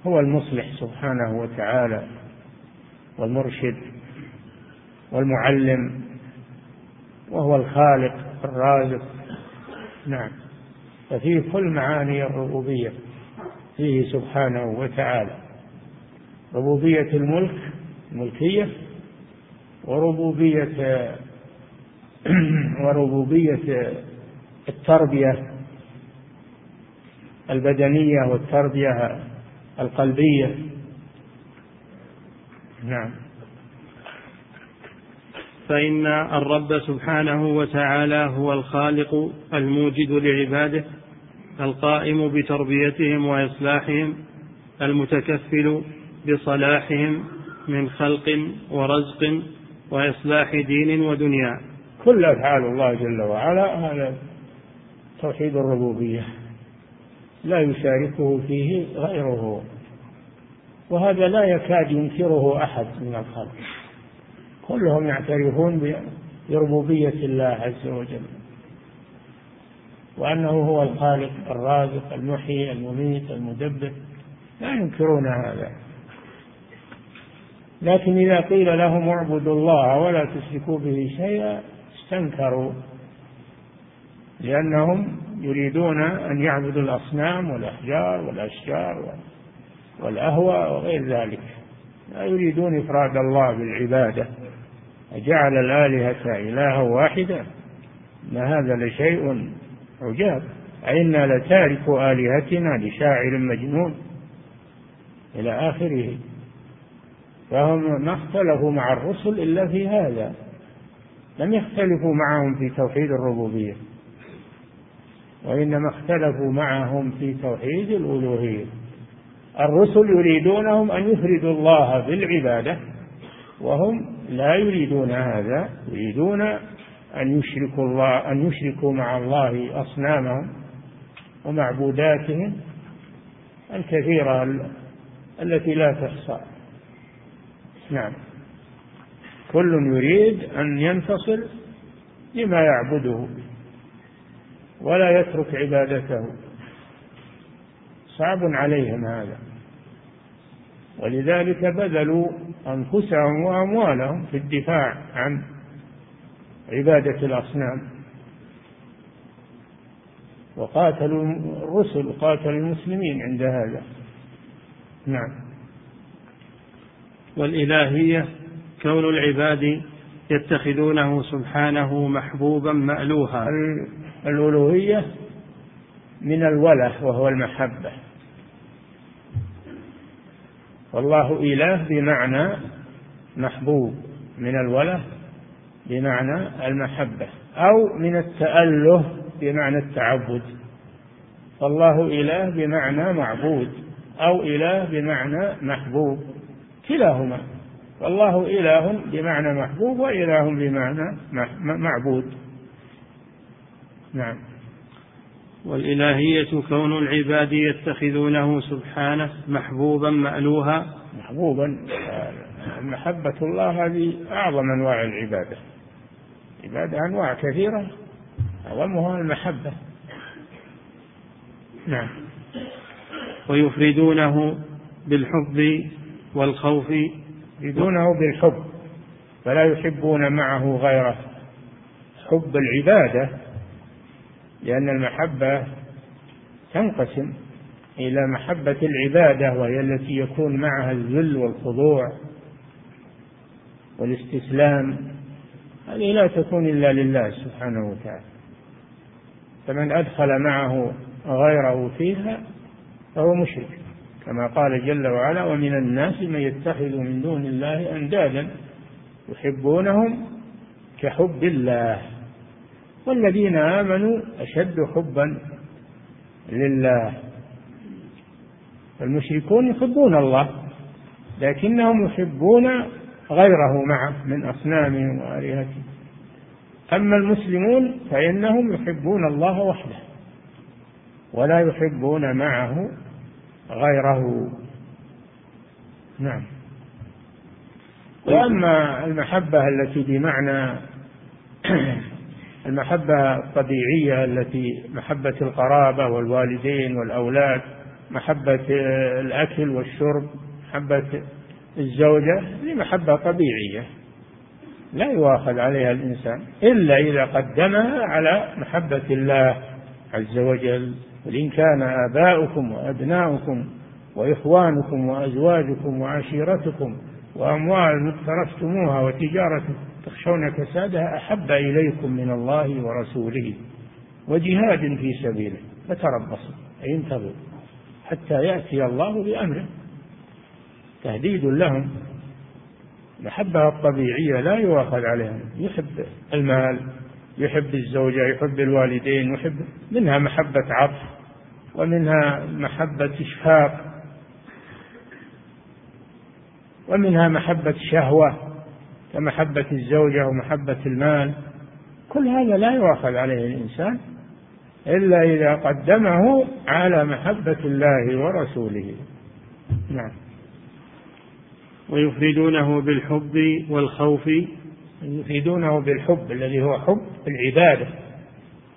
S1: هو المصلح سبحانه وتعالى والمرشد والمعلم وهو الخالق الرازق. نعم. ففيه كل معاني الربوبية. فيه سبحانه وتعالى. ربوبية الملك الملكية وربوبية وربوبية التربية البدنية والتربية القلبية. نعم.
S2: فإن الرب سبحانه وتعالى هو الخالق الموجد لعباده. القائم بتربيتهم وإصلاحهم المتكفل بصلاحهم من خلق ورزق وإصلاح دين ودنيا.
S1: كل أفعال الله جل وعلا هذا توحيد الربوبية. لا يشاركه فيه غيره. وهذا لا يكاد ينكره أحد من الخلق. كلهم يعترفون بربوبية الله عز وجل. وأنه هو الخالق الرازق المحيي المميت المدبر. لا ينكرون هذا. لكن إذا قيل لهم اعبدوا الله ولا تشركوا به شيئا استنكروا لأنهم يريدون أن يعبدوا الأصنام والأحجار والأشجار والأهواء وغير ذلك. لا يريدون إفراد الله بالعبادة. أجعل الآلهة إلها واحدا. ما هذا لشيء عجاب. أئنا لتارك آلهتنا لشاعر مجنون إلى آخره. فهم ما اختلفوا مع الرسل إلا في هذا. لم يختلفوا معهم في توحيد الربوبية. وإنما اختلفوا معهم في توحيد الألوهية. الرسل يريدونهم أن يفردوا الله بالعبادة. وهم لا يريدون هذا يريدون أن يشركوا الله أن يشركوا مع الله أصنامهم ومعبوداتهم الكثيرة التي لا تحصى. نعم. كل يريد أن ينتصر لما يعبده ولا يترك عبادته. صعب عليهم هذا. ولذلك بذلوا أنفسهم وأموالهم في الدفاع عن عبادة الأصنام. وقاتلوا الرسل وقاتلوا المسلمين عند هذا. نعم.
S2: والإلهية كون العباد يتخذونه سبحانه محبوبا مألوها.
S1: الألوهية من الوله وهو المحبة. والله إله بمعنى محبوب من الوله بمعنى المحبة أو من التأله بمعنى التعبد. فالله إله بمعنى معبود أو إله بمعنى محبوب. كلاهما. والله إله بمعنى محبوب وإله بمعنى معبود. نعم.
S2: والإلهية كون العباد يتخذونه سبحانه محبوبا مألوها.
S1: محبوبا. محبة الله هذه أعظم أنواع العبادة. العبادة أنواع كثيرة أعظمها المحبة. نعم.
S2: ويفردونه بالحب والخوف.
S1: يفردونه بالحب فلا يحبون معه غيره. حب العبادة لأن المحبة تنقسم إلى محبة العبادة وهي التي يكون معها الذل والخضوع والاستسلام. هذه لا تكون إلا لله سبحانه وتعالى. فمن أدخل معه غيره فيها فهو مشرك كما قال جل وعلا ومن الناس من يتخذ من دون الله أندادا يحبونهم كحب الله والذين آمنوا أشد حبا لله. المشركون يحبون الله لكنهم يحبون غيره معه من أصنامهم وآلهتهم أما المسلمون فإنهم يحبون الله وحده ولا يحبون معه غيره. نعم. وأما المحبة التي بمعنى المحبة الطبيعية التي محبة القرابة والوالدين والأولاد محبة الأكل والشرب محبة الزوجة هذه محبة طبيعية. لا يؤاخذ عليها الإنسان إلا إذا قدمها على محبة الله عز وجل. قل كان آباؤكم وأبناؤكم وإخوانكم وأزواجكم وعشيرتكم وأموال اقترفتموها وتجارة تخشون كسادها أحب إليكم من الله ورسوله. وجهاد في سبيله فتربصوا أي انتظروا حتى يأتي الله بأمره. تهديد لهم المحبة الطبيعية لا يؤاخذ عليهم يحب المال يحب الزوجة يحب الوالدين يحب منها محبة عطف ومنها محبة إشفاق ومنها محبة شهوة كمحبة الزوجة ومحبة المال. كل هذا لا يؤاخذ عليه الإنسان إلا إذا قدمه على محبة الله ورسوله. نعم.
S2: ويفردونه بالحب والخوف.
S1: يفردونه بالحب الذي هو حب العبادة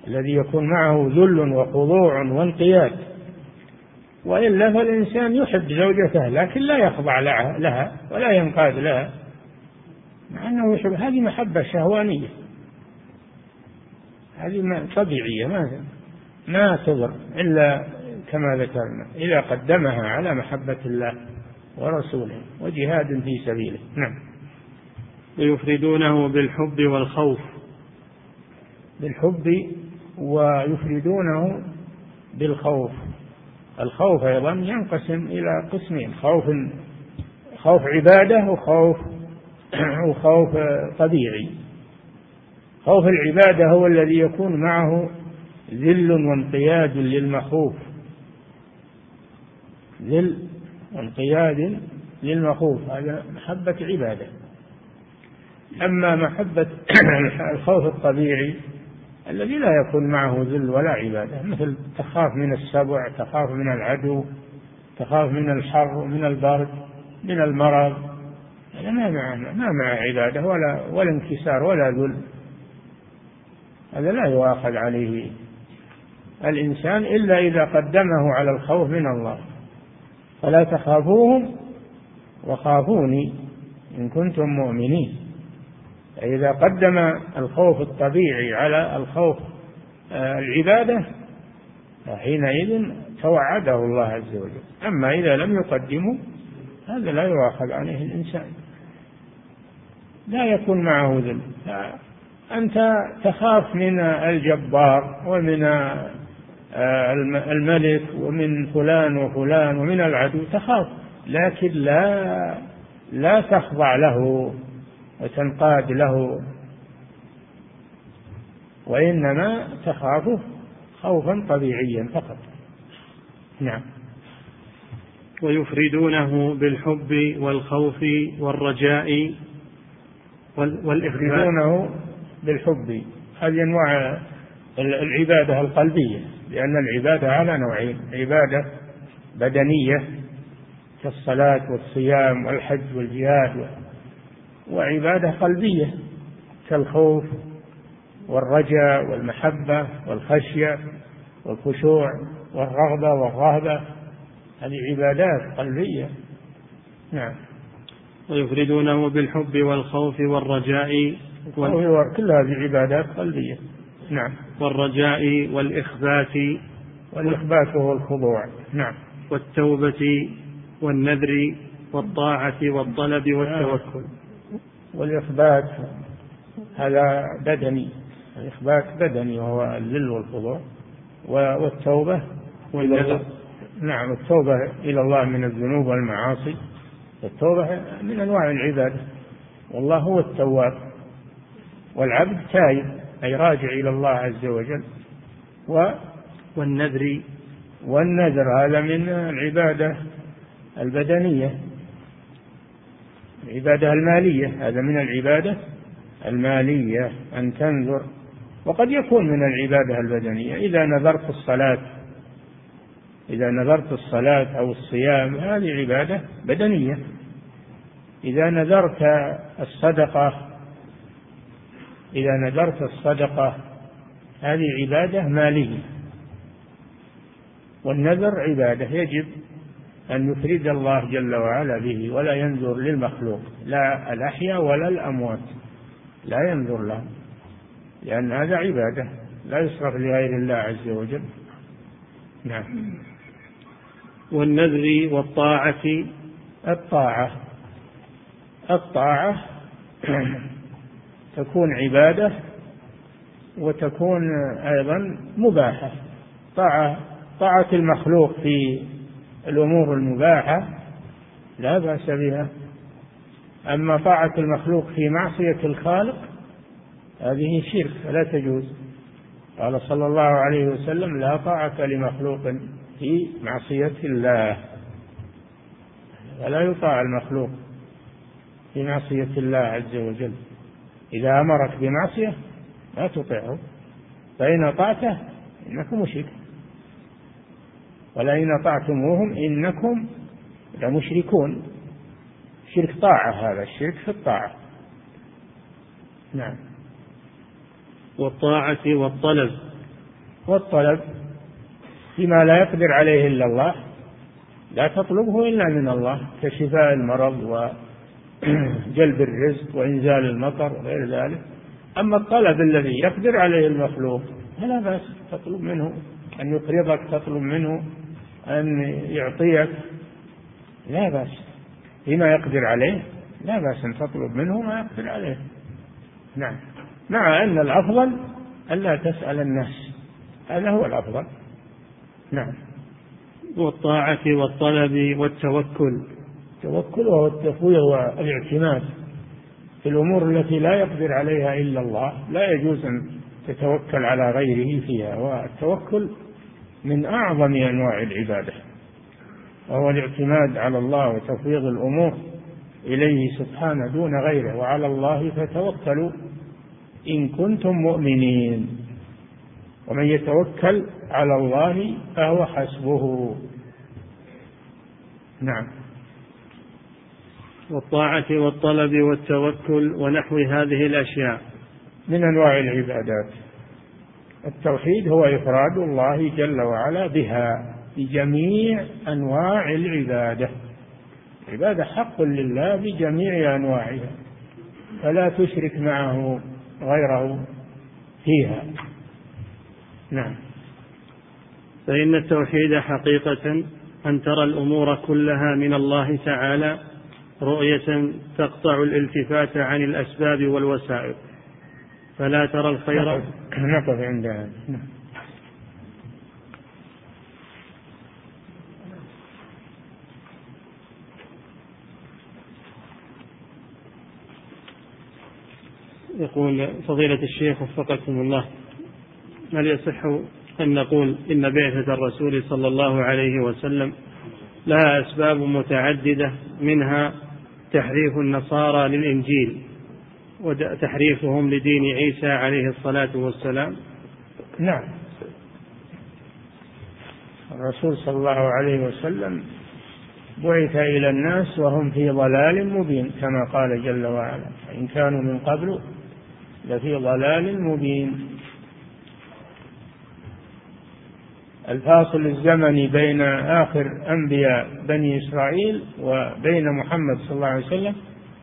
S1: الذي يكون معه ذل وخضوع وانقياد. وإلا فالإنسان يحب زوجته لكن لا يخضع لها ولا ينقاد لها. مع أنه يحب هذه محبة شهوانية. هذه طبيعية ما ما تضر إلا كما ذكرنا إذا قدمها على محبة الله. ورسوله وجهاد في سبيله. نعم.
S2: ويفردونه بالحب والخوف.
S1: بالحب ويفردونه بالخوف. الخوف أيضا ينقسم إلى قسمين خوف خوف عبادة وخوف وخوف طبيعي. خوف العبادة هو الذي يكون معه ذل وانقياد للمخوف. ذل وانقياد للمخوف هذا محبة عبادة. أما محبة الخوف الطبيعي الذي لا يكون معه ذل ولا عبادة مثل تخاف من السبع تخاف من العدو تخاف من الحر ومن البرد من المرض هذا ما مع ما مع عبادة ولا ولا انكسار ولا ذل. هذا لا يؤاخذ عليه الإنسان إلا إذا قدمه على الخوف من الله. فلا تخافوهم وخافوني إن كنتم مؤمنين. فإذا قدم الخوف الطبيعي على الخوف آه، العبادة فحينئذ توعده الله عز وجل. أما إذا لم يقدمه هذا لا يؤاخذ عليه الإنسان. لا يكون معه ذل أنت تخاف من الجبار ومن الملك ومن فلان وفلان ومن العدو تخاف لكن لا لا تخضع له وتنقاد له وإنما تخافه خوفا طبيعيا فقط. نعم.
S2: ويفردونه بالحب والخوف والرجاء
S1: يفردونه بالحب. هذه أنواع العبادة القلبية. لأن العبادة على نوعين عبادة بدنية كالصلاة والصيام والحج والجهاد وعبادة قلبية كالخوف والرجاء والمحبة والخشية والخشوع والرغبة والرهبة. هذه عبادات قلبية. نعم.
S2: ويفردونه بالحب والخوف والرجاء
S1: وال... كل هذه عبادات قلبية. نعم.
S2: والرجاء والإخبات
S1: والإخبات هو الخضوع نعم.
S2: والتوبة والنذر والطاعة والطلب والتوكل.
S1: والإخبات هذا بدني. الإخبات بدني وهو الذل والخضوع. والتوبة والنذر. نعم التوبة إلى الله من الذنوب والمعاصي. التوبة من أنواع العبادة والله هو التواب. والعبد تائب أي راجع إلى الله عز وجل. و
S2: والنذر.
S1: والنذر هذا من العبادة البدنية. العبادة المالية هذا من العبادة المالية أن تنذر. وقد يكون من العبادة البدنية. إذا نذرت الصلاة إذا نذرت الصلاة أو الصيام هذه عبادة بدنية. إذا نذرت الصدقة إذا نذرت الصدقة هذه عبادة مالية. والنذر عبادة يجب أن يفرد الله جل وعلا به ولا ينذر للمخلوق لا الأحياء ولا الأموات. لا ينذر لهم لأن هذا عبادة لا يصرف لغير الله عز وجل. نعم.
S2: والنذر والطاعة.
S1: الطاعة. الطاعة تكون عبادة وتكون أيضا مباحة. طاعة طاعة المخلوق في الأمور المباحة لا بأس بها. أما طاعة المخلوق في معصية الخالق هذه شرك فلا تجوز. قال صلى الله عليه وسلم لا طاعة لمخلوق في معصية الله. فلا يطاع المخلوق في معصية الله عز وجل. إذا أمرك بمعصية لا تطيعه فإن أطعته إنك مشرك ولئن أطعتموهم إنكم لمشركون. شرك طاعة هذا الشرك في الطاعة. نعم.
S2: والطاعة والطلب.
S1: والطلب فيما لا يقدر عليه إلا الله لا تطلبه إلا من الله كشفاء المرض وجلب الرزق وإنزال المطر وغير ذلك. أما الطلب الذي يقدر عليه المخلوق فلا بأس تطلب منه أن يقرضك تطلب منه أن يعطيك. لا بأس. فيما يقدر عليه لا بأس أن تطلب منه ما يقدر عليه. نعم. مع أن الأفضل ألا تسأل الناس. هذا هو الأفضل. نعم.
S2: والطاعة والطلب والتوكل.
S1: التوكل وهو التفويض والاعتماد في الأمور التي لا يقدر عليها إلا الله لا يجوز أن تتوكل على غيره فيها والتوكل من أعظم أنواع العبادة وهو الاعتماد على الله وتفويض الأمور إليه سبحانه دون غيره وعلى الله فتوكلوا إن كنتم مؤمنين. ومن يتوكل على الله فهو حسبه. نعم.
S2: والطاعة والطلب والتوكل ونحو هذه الأشياء.
S1: من أنواع العبادات. التوحيد هو إفراد الله جل وعلا بها بجميع أنواع العبادة. العبادة حق لله بجميع أنواعها فلا تشرك معه غيره فيها. نعم.
S2: فإن التوحيد حقيقة أن ترى الأمور كلها من الله تعالى رؤية تقطع الالتفات عن الأسباب والوسائل. فلا ترى الخير
S1: نقف. عند هذا. نعم.
S2: يقول فضيلة الشيخ وفقكم الله هل يصح أن نقول إن بعثة الرسول صلى الله عليه وسلم لها أسباب متعددة منها تحريف النصارى للإنجيل وتحريفهم لدين عيسى عليه الصلاة والسلام.
S1: نعم. الرسول صلى الله عليه وسلم بعث إلى الناس وهم في ضلال مبين كما قال جل وعلا إن كانوا من قبل لفي ضلال مبين. الفاصل الزمني بين آخر أنبياء بني إسرائيل وبين محمد صلى الله عليه وسلم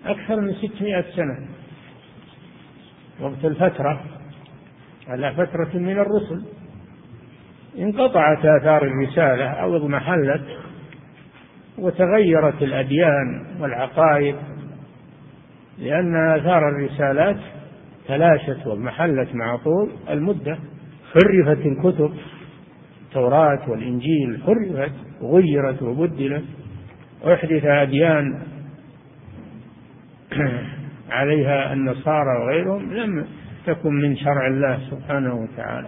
S1: أكثر من ستمائة سنة. وقت الفترة على فترة من الرسل انقطعت آثار الرسالة أو اضمحلت وتغيرت الأديان والعقائد لأن آثار الرسالات تلاشت واضمحلت مع طول المدة حرفت الكتب التوراة والإنجيل حرفت وغيرت وبدلت وأحدث أديان عليها النصارى وغيرهم لم تكن من شرع الله سبحانه وتعالى.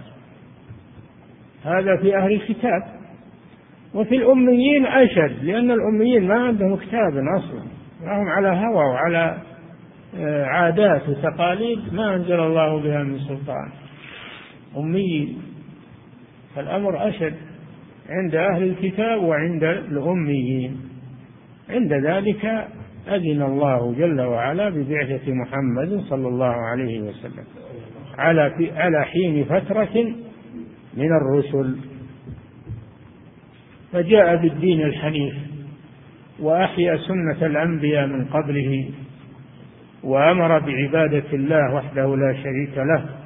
S1: هذا في أهل الكتاب وفي الأميين أشد لأن الأميين ما عندهم كتاب أصلا. هم على هوى وعلى آه، عادات وتقاليد ما أنزل الله بها من سلطان. أمي فالأمر أشد عند أهل الكتاب وعند الأميين. عند ذلك أذن الله جل وعلا ببعثة محمد صلى الله عليه وسلم على في على حين فترة من الرسل. فجاء بالدين الحنيف وأحيا سنة الأنبياء من قبله وأمر بعبادة الله وحده لا شريك له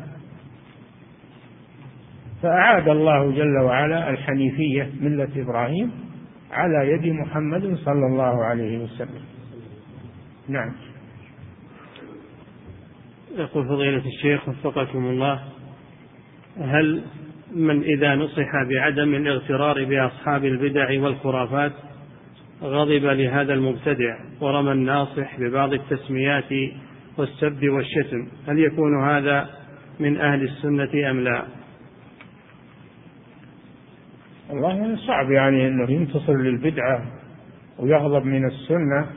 S1: فأعاد الله جل وعلا الحنيفية ملة إبراهيم على يد محمد صلى الله عليه وسلم. نعم.
S2: يقول فضيلة الشيخ وفقكم الله هل من إذا نصح بعدم الاغترار بأصحاب البدع والخرافات غضب لهذا المبتدع ورمى الناصح ببعض التسميات والسب والشتم هل يكون هذا من أهل السنة أم لا؟
S1: والله صعب يعني أنه ينتصر للبدعة ويغضب من السنة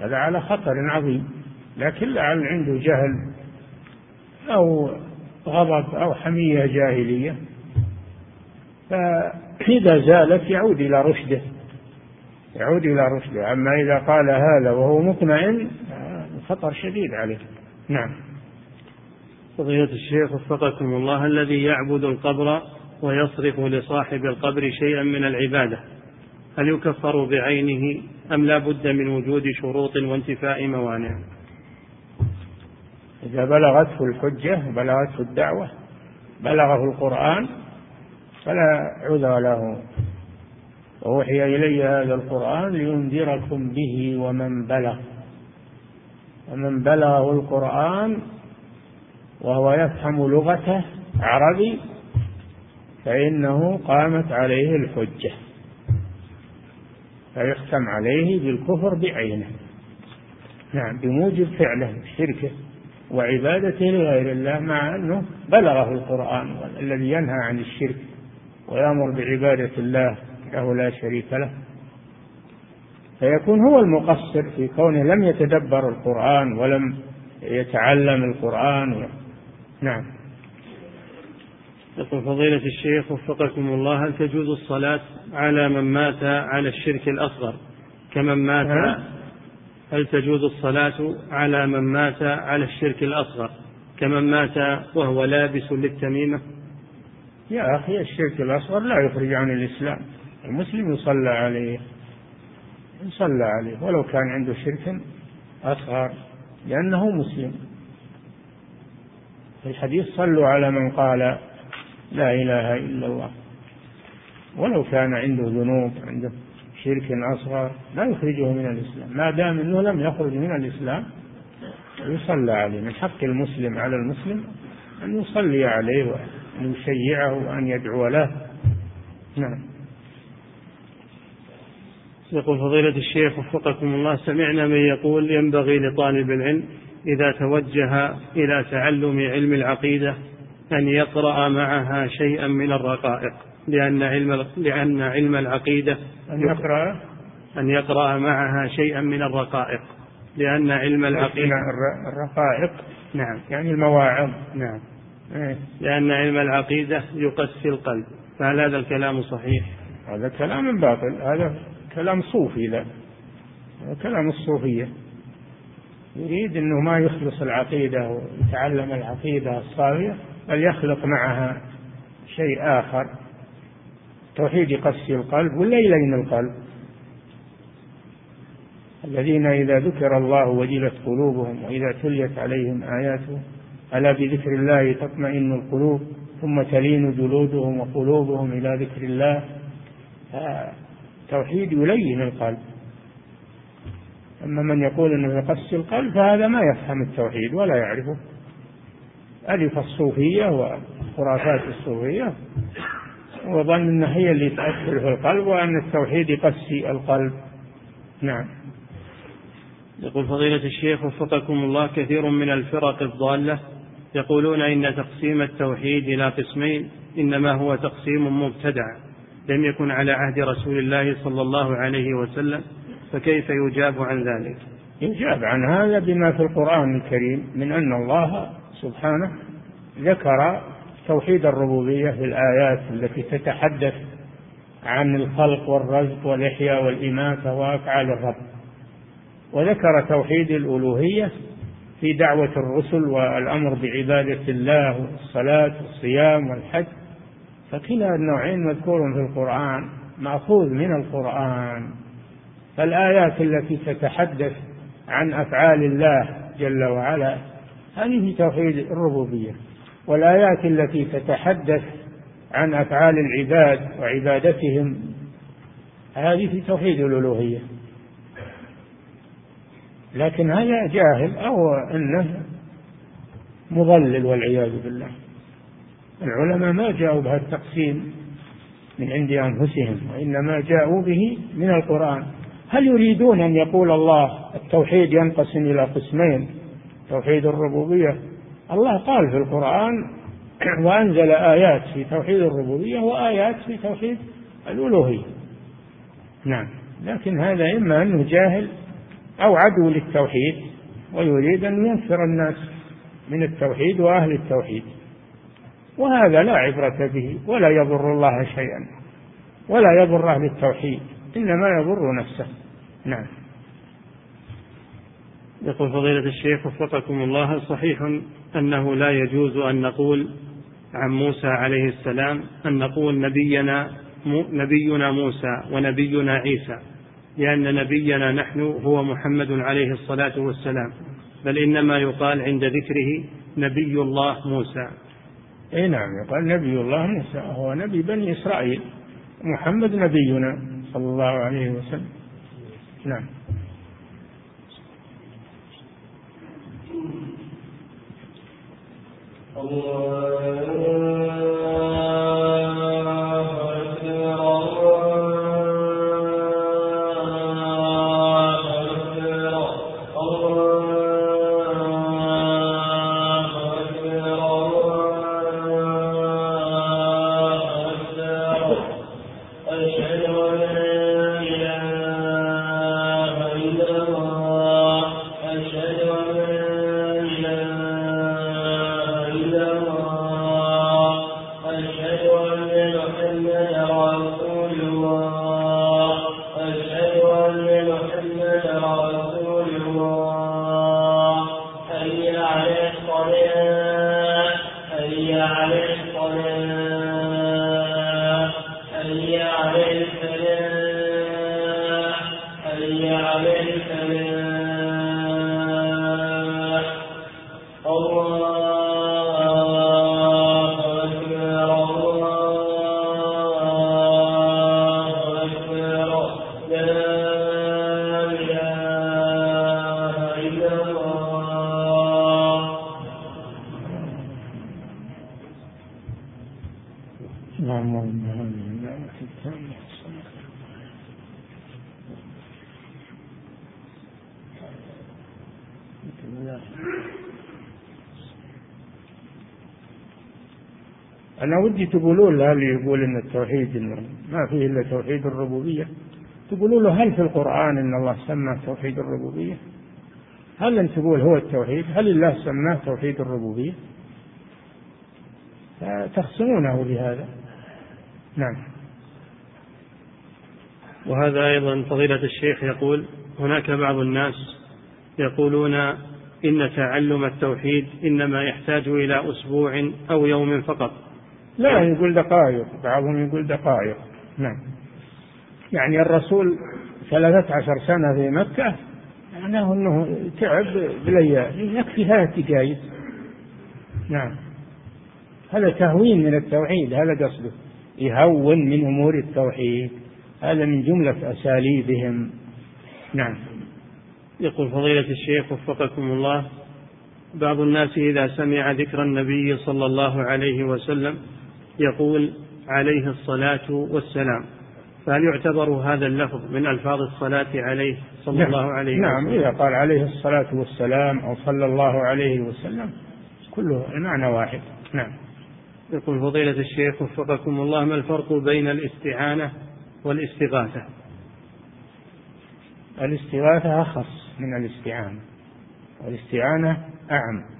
S1: هذا على خطر عظيم. لكن لعل عنده جهل أو غضب أو حمية جاهلية فإذا زالت يعود إلى رشده يعود إلى رشده. أما إذا قال هذا وهو مطمئن خطر شديد عليه. نعم.
S2: فضيلة الشيخ وفقكم الله الذي يعبد القبر ويصرف لصاحب القبر شيئا من العبادة هل يكفر بعينه أم لا بد من وجود شروط وانتفاء موانع؟
S1: إذا بلغته الحجة بلغته الدعوة بلغه القرآن فلا عذر له. وأوحي إلي هذا القرآن لينذركم به ومن بلغ. ومن بلغه القرآن وهو يفهم لغته عربي فإنه قامت عليه الحجة. فيختم عليه بالكفر بعينه. نعم بموجب فعله شركه وعبادته لغير الله مع أنه بلغه القرآن الذي ينهى عن الشرك ويأمر بعبادة الله له لا شريك له. فيكون هو المقصر في كونه لم يتدبر القرآن ولم يتعلم القرآن نعم.
S2: يقول فضيلة الشيخ وفقكم الله هل تجوز الصلاة على من مات على الشرك الأصغر؟ كمن مات هل تجوز الصلاة على من مات على الشرك الأصغر؟ كمن مات وهو لابس للتميمة؟
S1: يا أخي الشرك الأصغر لا يخرج عن الإسلام المسلم يصلى عليه يصلى عليه ولو كان عنده شرك أصغر لأنه مسلم. في الحديث صلوا على من قال لا إله إلا الله. ولو كان عنده ذنوب عنده شرك أصغر لا يخرجه من الإسلام. ما دام أنه لم يخرج من الإسلام يصلى عليه. من حق المسلم على المسلم أن يصلي عليه وأن يشيعه وأن يدعو له. نعم.
S2: يقول فضيلة الشيخ وفقكم الله سمعنا من يقول ينبغي لطالب العلم إذا توجه إلى تعلم علم العقيدة أن يقرأ معها شيئا من الرقائق لأن علم لأن علم العقيدة
S1: أن يقرأ؟
S2: أن يقرأ معها شيئا من الرقائق لأن علم العقيدة
S1: الرقائق؟
S2: نعم.
S1: يعني المواعظ.
S2: نعم. إيه. لأن علم العقيدة يقسي القلب فهل هذا الكلام صحيح؟
S1: هذا كلام باطل هذا كلام صوفي لا. كلام الصوفية. يريد أنه ما يخلص العقيدة ويتعلم العقيدة الصافية بل يخلق معها شيء آخر. توحيد يقسي القلب ولا يلين القلب؟ الذين إذا ذكر الله وجلت قلوبهم وإذا تليت عليهم آياته ألا بذكر الله تطمئن القلوب ثم تلين جلودهم وقلوبهم إلى ذكر الله؟ توحيد يلين القلب؟ أما من يقول أنه يقسي القلب فهذا ما يفهم التوحيد ولا يعرفه. ألف الصوفية وخرافات الصوفية. وظن أنها هي اللي تأثر في القلب وأن التوحيد يقسي القلب. نعم.
S2: يقول فضيلة الشيخ وفقكم الله كثير من الفرق الضالة يقولون إن تقسيم التوحيد إلى قسمين إنما هو تقسيم مبتدع لم يكن على عهد رسول الله صلى الله عليه وسلم فكيف يجاب عن ذلك؟
S1: يجاب عن هذا بما في القرآن الكريم من أن الله سبحانه ذكر توحيد الربوبية في الآيات التي تتحدث عن الخلق والرزق والإحياء والإماتة وأفعال الرب. وذكر توحيد الألوهية في دعوة الرسل والأمر بعبادة الله والصلاة والصيام والحج فكلا النوعين مذكور في القرآن مأخوذ من القرآن. فالآيات التي تتحدث عن أفعال الله جل وعلا هذه توحيد الربوبية والآيات التي تتحدث عن أفعال العباد وعبادتهم هذه في توحيد الألوهية. لكن هذا جاهل أو أنه مضلل والعياذ بالله. العلماء ما جاءوا بهذا التقسيم من عند أنفسهم وإنما جاءوا به من القرآن. هل يريدون أن يقول الله التوحيد ينقسم إلى قسمين؟ توحيد الربوبية. الله قال في القرآن وأنزل آيات في توحيد الربوبية وآيات في توحيد الألوهية. نعم. لكن هذا إما أنه جاهل أو عدو للتوحيد ويريد أن ينفر الناس من التوحيد وأهل التوحيد. وهذا لا عبرة به ولا يضر الله شيئا ولا يضر أهل التوحيد إنما يضر نفسه. نعم.
S2: يقول فضيلة الشيخ وفقكم الله صحيح أنه لا يجوز أن نقول عن موسى عليه السلام أن نقول نبينا نبينا موسى ونبينا عيسى لأن نبينا نحن هو محمد عليه الصلاة والسلام بل إنما يقال عند ذكره نبي الله موسى.
S1: إي نعم يقال نبي الله موسى هو نبي بني إسرائيل محمد نبينا صلى الله عليه وسلم. نعم. الله. ودي تقولون له اللي يقول إن التوحيد إنه ما فيه إلا توحيد الربوبية تقولوا له هل في القرآن إن الله سمى توحيد الربوبية؟ هل أن تقول هو التوحيد؟ هل الله سماه توحيد الربوبية؟ تخصمونه بهذا نعم
S2: وهذا أيضا فضيلة الشيخ يقول هناك بعض الناس يقولون إن تعلم التوحيد إنما يحتاج إلى أسبوع أو يوم فقط
S1: لا يقول دقائق بعضهم يقول دقائق. نعم. يعني الرسول ثلاثة عشر سنة في مكة معناه أنه تعب بليالي يكفي ثلاث دقائق نعم. هذا تهوين من التوحيد هذا قصده. يهون من أمور التوحيد هذا من جملة أساليبهم. نعم.
S2: يقول فضيلة الشيخ وفقكم الله بعض الناس إذا سمع ذكر النبي صلى الله عليه وسلم يقول عليه الصلاة والسلام. فهل يعتبر هذا اللفظ من ألفاظ الصلاة عليه صلى نعم. الله عليه
S1: وسلم؟ نعم إذا قال عليه الصلاة والسلام أو صلى الله عليه وسلم كله معنى واحد. نعم.
S2: يقول فضيلة الشيخ وفقكم الله ما الفرق بين الاستعانة والاستغاثة؟
S1: الاستغاثة أخص من الاستعانة. والاستعانة أعم.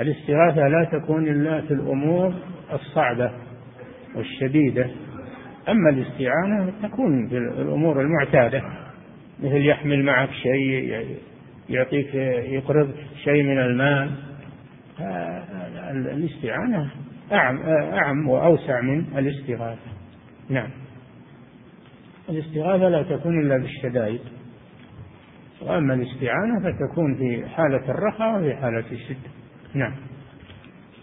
S1: الاستغاثة لا تكون إلا في الأمور الصعبة والشديدة أما الاستعانة تكون في الأمور المعتادة مثل يحمل معك شيء يعطيك يقرضك شيء من المال. الاستعانة أعم, أعم وأوسع من الاستغاثة. نعم. الاستغاثة لا تكون إلا بالشدائد. وأما الاستعانة فتكون في حالة الرخاء وفي حالة الشدة. نعم.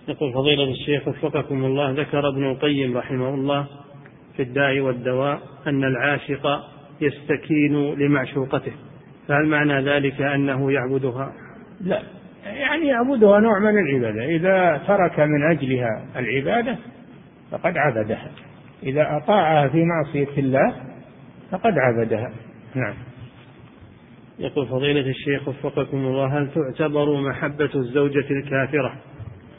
S2: يقول فضيلة الشيخ وفقكم الله ذكر ابن القيم رحمه الله في الداء والدواء أن العاشق يستكين لمعشوقته. فهل معنى ذلك أنه يعبدها؟
S1: لا. يعني يعبدها نوع من العبادة. إذا ترك من أجلها العبادة فقد عبدها. إذا أطاعها في معصية الله فقد عبدها. نعم.
S2: يقول فضيلة الشيخ وفقكم الله هل تعتبر محبة الزوجة الكافرة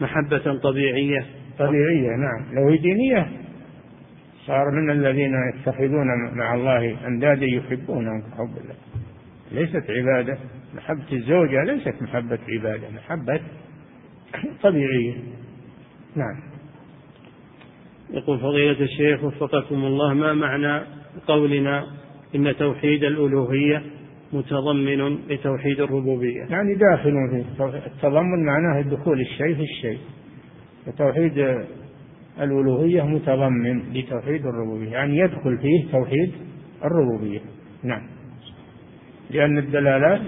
S2: محبة طبيعية؟
S1: طبيعية نعم. لو هي دينية صار من الذين يتخذون مع الله أندادا يحبونهم كحب الله. ليست عبادة. محبة الزوجة ليست محبة عبادة محبة طبيعية. نعم.
S2: يقول فضيلة الشيخ وفقكم الله ما معنى قولنا إن توحيد الألوهية متضمن لتوحيد الربوبية.
S1: يعني داخل فيه التضمن معناه دخول الشيء في الشيء. وتوحيد الألوهية متضمن لتوحيد الربوبية. يعني يدخل فيه توحيد الربوبية. نعم. لأن الدلالات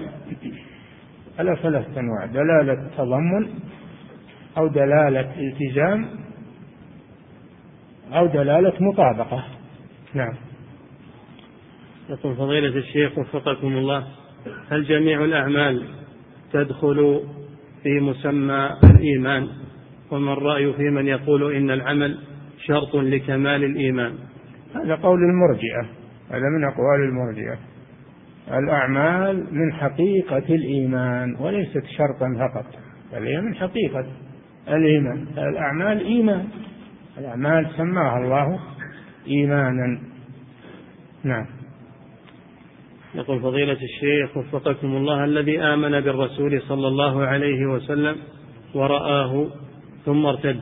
S1: على ثلاثة أنواع. دلالة تضمن أو دلالة التزام أو دلالة مطابقة. نعم.
S2: يقول فضيلة الشيخ وفقكم الله. هل جميع الأعمال تدخل في مسمى الإيمان؟ وما الرأي في من يقول إن العمل شرط لكمال الإيمان؟
S1: هذا قول المرجئة هذا من أقوال المرجئة. الأعمال من حقيقة الإيمان وليست شرطا فقط بل هي من حقيقة الإيمان. الأعمال إيمان. الأعمال سماها الله إيمانا. نعم.
S2: يقول فضيلة الشيخ وفقكم الله الذي آمن بالرسول صلى الله عليه وسلم ورآه ثم ارتد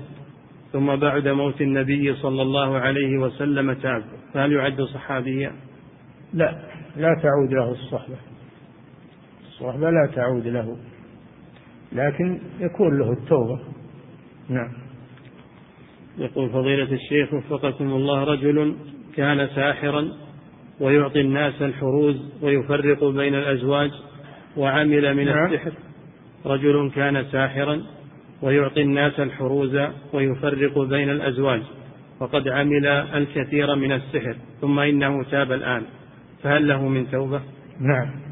S2: ثم بعد موت النبي صلى الله عليه وسلم تاب فهل يعد صحابيا؟
S1: لا لا تعود له الصحبة الصحبة لا تعود له لكن يكون له التوبة نعم
S2: يقول فضيلة الشيخ وفقكم الله رجل كان ساحرا ويعطي الناس الحروز ويفرق بين الأزواج وعمل من نعم. السحر رجل كان ساحرا ويعطي الناس الحروز ويفرق بين الأزواج وقد عمل الكثير من السحر ثم إنه تاب الآن فهل له من توبة؟
S1: نعم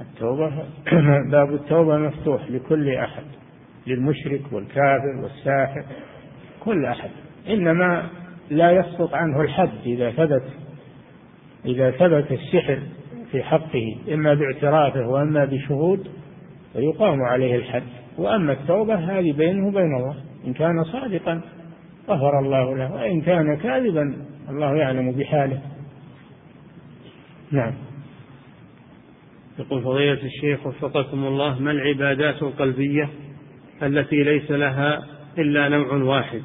S1: التوبة باب التوبة مفتوح لكل أحد للمشرك والكافر والساحر كل أحد إنما لا يسقط عنه الحد إذا ثبت إذا ثبت السحر في حقه إما باعترافه وإما بشهود فيقام عليه الحد. وأما التوبة هذه بينه وبين الله إن كان صادقا غفر الله له وإن كان كاذبا الله يعلم بحاله. نعم.
S2: يقول فضيلة الشيخ وفقكم الله ما العبادات القلبية التي ليس لها إلا نوع واحد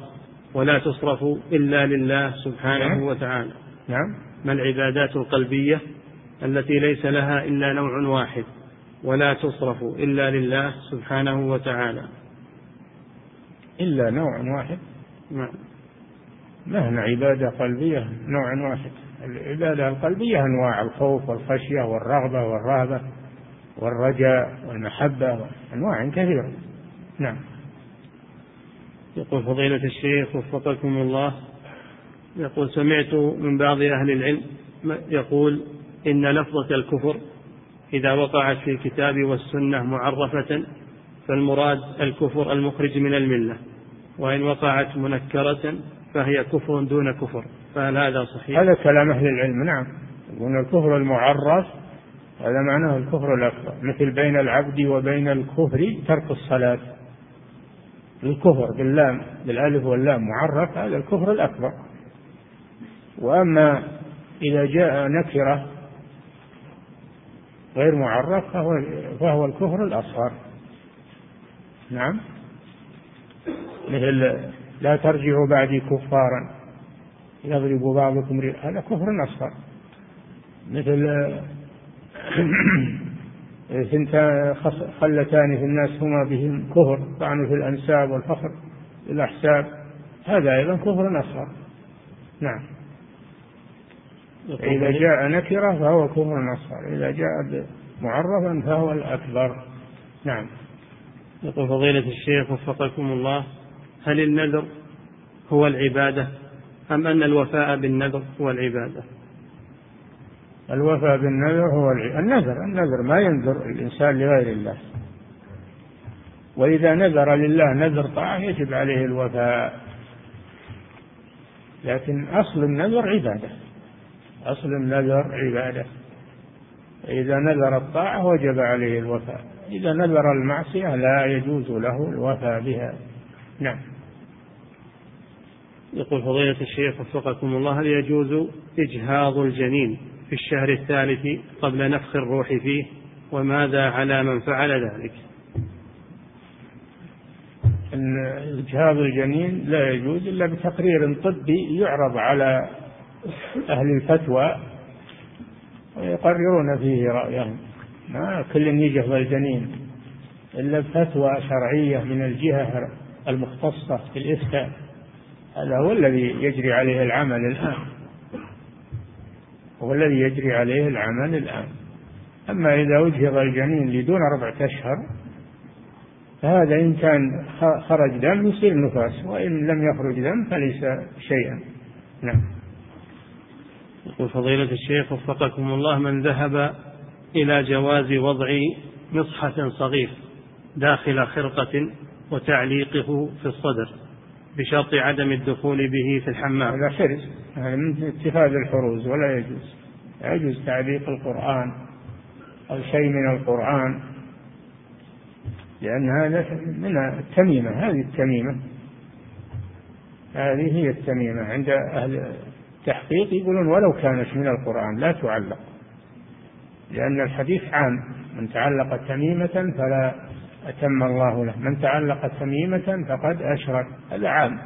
S2: ولا تصرف إلا لله سبحانه نعم. وتعالى؟
S1: نعم.
S2: ما العبادات القلبية التي ليس لها إلا نوع واحد ولا تصرف إلا لله سبحانه وتعالى؟
S1: إلا نوع واحد؟
S2: نعم.
S1: مهما عبادة قلبية نوع واحد. العبادة القلبية أنواع الخوف والخشية والرغبة والرهبة والرجاء والمحبة أنواع كثيرة. نعم.
S2: يقول فضيلة الشيخ وفقكم الله يقول سمعت من بعض أهل العلم يقول إن لفظة الكفر إذا وقعت في الكتاب والسنة معرفة فالمراد الكفر المخرج من الملة وإن وقعت منكرة فهي كفر دون كفر فهل هذا صحيح؟
S1: هذا كلام أهل العلم نعم. يقول الكفر المعرف هذا معناه الكفر الأكبر مثل بين العبد وبين الكفر ترك الصلاة. الكفر باللام بالألف واللام معرف هذا الكفر الأكبر. وأما إذا جاء نكرة غير معرف فهو فهو الكفر الأصغر. نعم. مثل لا ترجعوا بعدي كفارا يضرب بعضكم هذا كفر أصغر. مثل ثنتان خلتان في الناس هما بهم كفر طعن في الأنساب والفخر الأحساب هذا أيضا كفر أصغر. نعم. إذا جاء نكرة فهو كفر أصغر إذا جاء معرفا فهو الأكبر. نعم.
S2: يقول فضيلة الشيخ وفقكم الله هل النذر هو العبادة أم أن الوفاء بالنذر هو العبادة؟
S1: الوفاء بالنذر هو النذر النذر ما ينذر الإنسان لغير الله. وإذا نذر لله نذر طاعة يجب عليه الوفاء. لكن أصل النذر عبادة. أصل النذر عبادة. إذا نذر الطاعة وجب عليه الوفاء. إذا نذر المعصية لا يجوز له الوفاء بها. نعم.
S2: يقول فضيلة الشيخ وفقكم الله هل يجوز إجهاض الجنين في الشهر الثالث قبل نفخ الروح فيه؟ وماذا على من فعل ذلك؟
S1: إجهاض الجنين لا يجوز إلا بتقرير طبي يعرض على أهل الفتوى ويقررون فيه رأيهم. ما كل يجهض الجنين. إلا بفتوى شرعية من الجهة المختصة في الإفتاء. هذا هو الذي يجري عليه العمل الآن. هو الذي يجري عليه العمل الآن. أما إذا أجهض الجنين لدون أربعة أشهر فهذا إن كان خرج دم يصير نفاس وإن لم يخرج دم فليس شيئا. نعم.
S2: يقول فضيلة الشيخ وفقكم الله من ذهب إلى جواز وضع مصحف صغير داخل خرقة وتعليقه في الصدر بشرط عدم الدخول به في الحمام.
S1: هذا حرز هذا من اتخاذ الحروز ولا يجوز. يجوز تعليق القرآن أو شيء من القرآن لأن هذا من التميمة هذه التميمة. هذه هي التميمة عند أهل التحقيق يقولون ولو كانت من القرآن لا تعلق. لأن الحديث عام من تعلق تميمة فلا أتم الله له من تعلق تميمة فقد أشرك. هذا عام.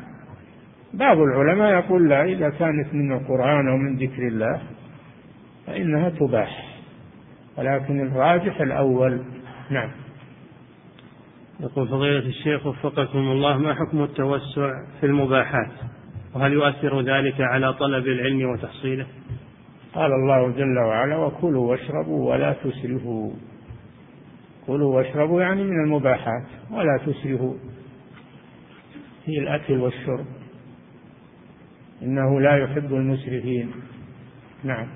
S1: بعض العلماء يقول لا إذا كانت من القرآن أو من ذكر الله فإنها تباح. ولكن الراجح الأول نعم.
S2: يقول فضيلة الشيخ وفقكم الله ما حكم التوسع في المباحات؟ وهل يؤثر ذلك على طلب العلم وتحصيله؟
S1: قال الله جل وعلا وكلوا واشربوا ولا تسرفوا. كلوا واشربوا يعني من المباحات ولا تسرفوا. في الأكل والشرب. إنه لا يحب المسرفين. نعم.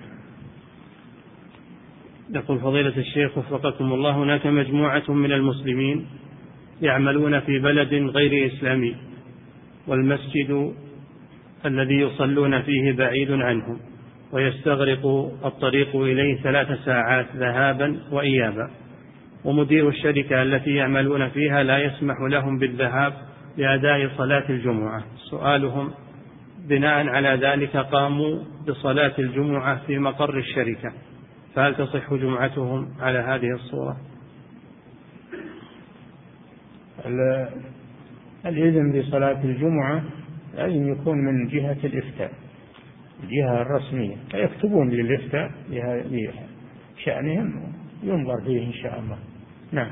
S2: يقول فضيلة الشيخ وفقكم الله هناك مجموعة من المسلمين يعملون في بلد غير إسلامي والمسجد الذي يصلون فيه بعيد عنهم ويستغرق الطريق إليه ثلاث ساعات ذهابا وإيابا. ومدير الشركة التي يعملون فيها لا يسمح لهم بالذهاب لأداء صلاة الجمعة. سؤالهم بناء على ذلك قاموا بصلاة الجمعة في مقر الشركة. فهل تصح جمعتهم على هذه الصورة؟
S1: الإذن بصلاة الجمعة لازم يكون من جهة الإفتاء الجهة الرسمية. فيكتبون للإفتاء بشأنهم ينظر فيه إن شاء الله. نعم.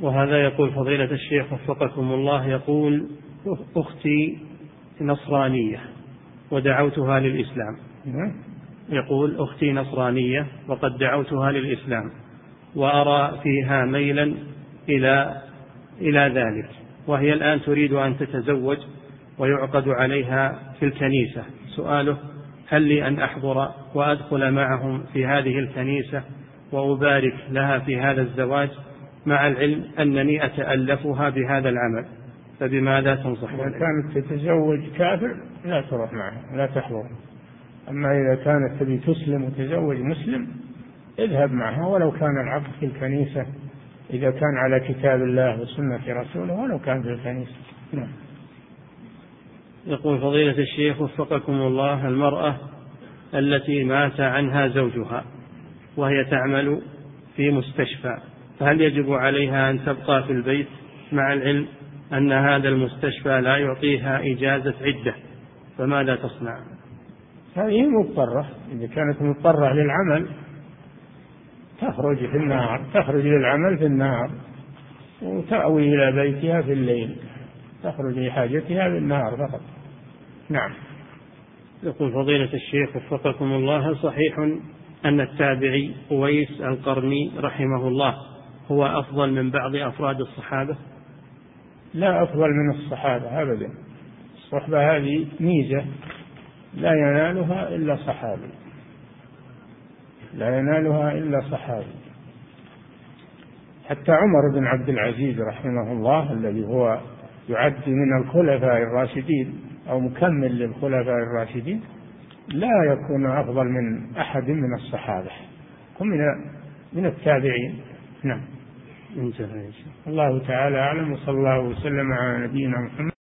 S2: وهذا يقول فضيلة الشيخ وفقكم الله يقول أختي نصرانية ودعوتها للإسلام. نعم. يقول أختي نصرانية وقد دعوتها للإسلام وأرى فيها ميلا إلى إلى ذلك. وهي الآن تريد أن تتزوج ويعقد عليها في الكنيسة. سؤاله هل لي أن أحضر وأدخل معهم في هذه الكنيسة وأبارك لها في هذا الزواج مع العلم أنني أتألفها بهذا العمل؟ فبماذا تنصح
S1: إذا كانت تتزوج كافر لا تروح معه لا تحضر. أما إذا كانت تبي تسلم وتزوج مسلم اذهب معها ولو كان العقد في الكنيسة إذا كان على كتاب الله وسنة رسوله ولو كان في الكنيسة نعم.
S2: يقول فضيلة الشيخ وفقكم الله المرأة التي مات عنها زوجها وهي تعمل في مستشفى فهل يجب عليها أن تبقى في البيت مع العلم أن هذا المستشفى لا يعطيها إجازة عدة؟ فماذا تصنع؟
S1: هذه مضطرة إذا كانت مضطرة للعمل تخرج في النهار تخرج للعمل في النهار وتأوي إلى بيتها في الليل تخرج لحاجتها في النهار فقط. نعم.
S2: يقول فضيلة الشيخ وفقكم الله صحيح أن التابعي أويس القرني رحمه الله هو أفضل من بعض أفراد الصحابة؟
S1: لا أفضل من الصحابة أبدا. الصحبة هذه ميزة لا ينالها إلا صحابي. لا ينالها إلا صحابي. حتى عمر بن عبد العزيز رحمه الله الذي هو يعد من الخلفاء الراشدين أو مكمل للخلفاء الراشدين لا يكون أفضل من أحد من الصحابة. هم من من التابعين. نعم. الله تعالى أعلم وصلى الله وسلم على نبينا محمد.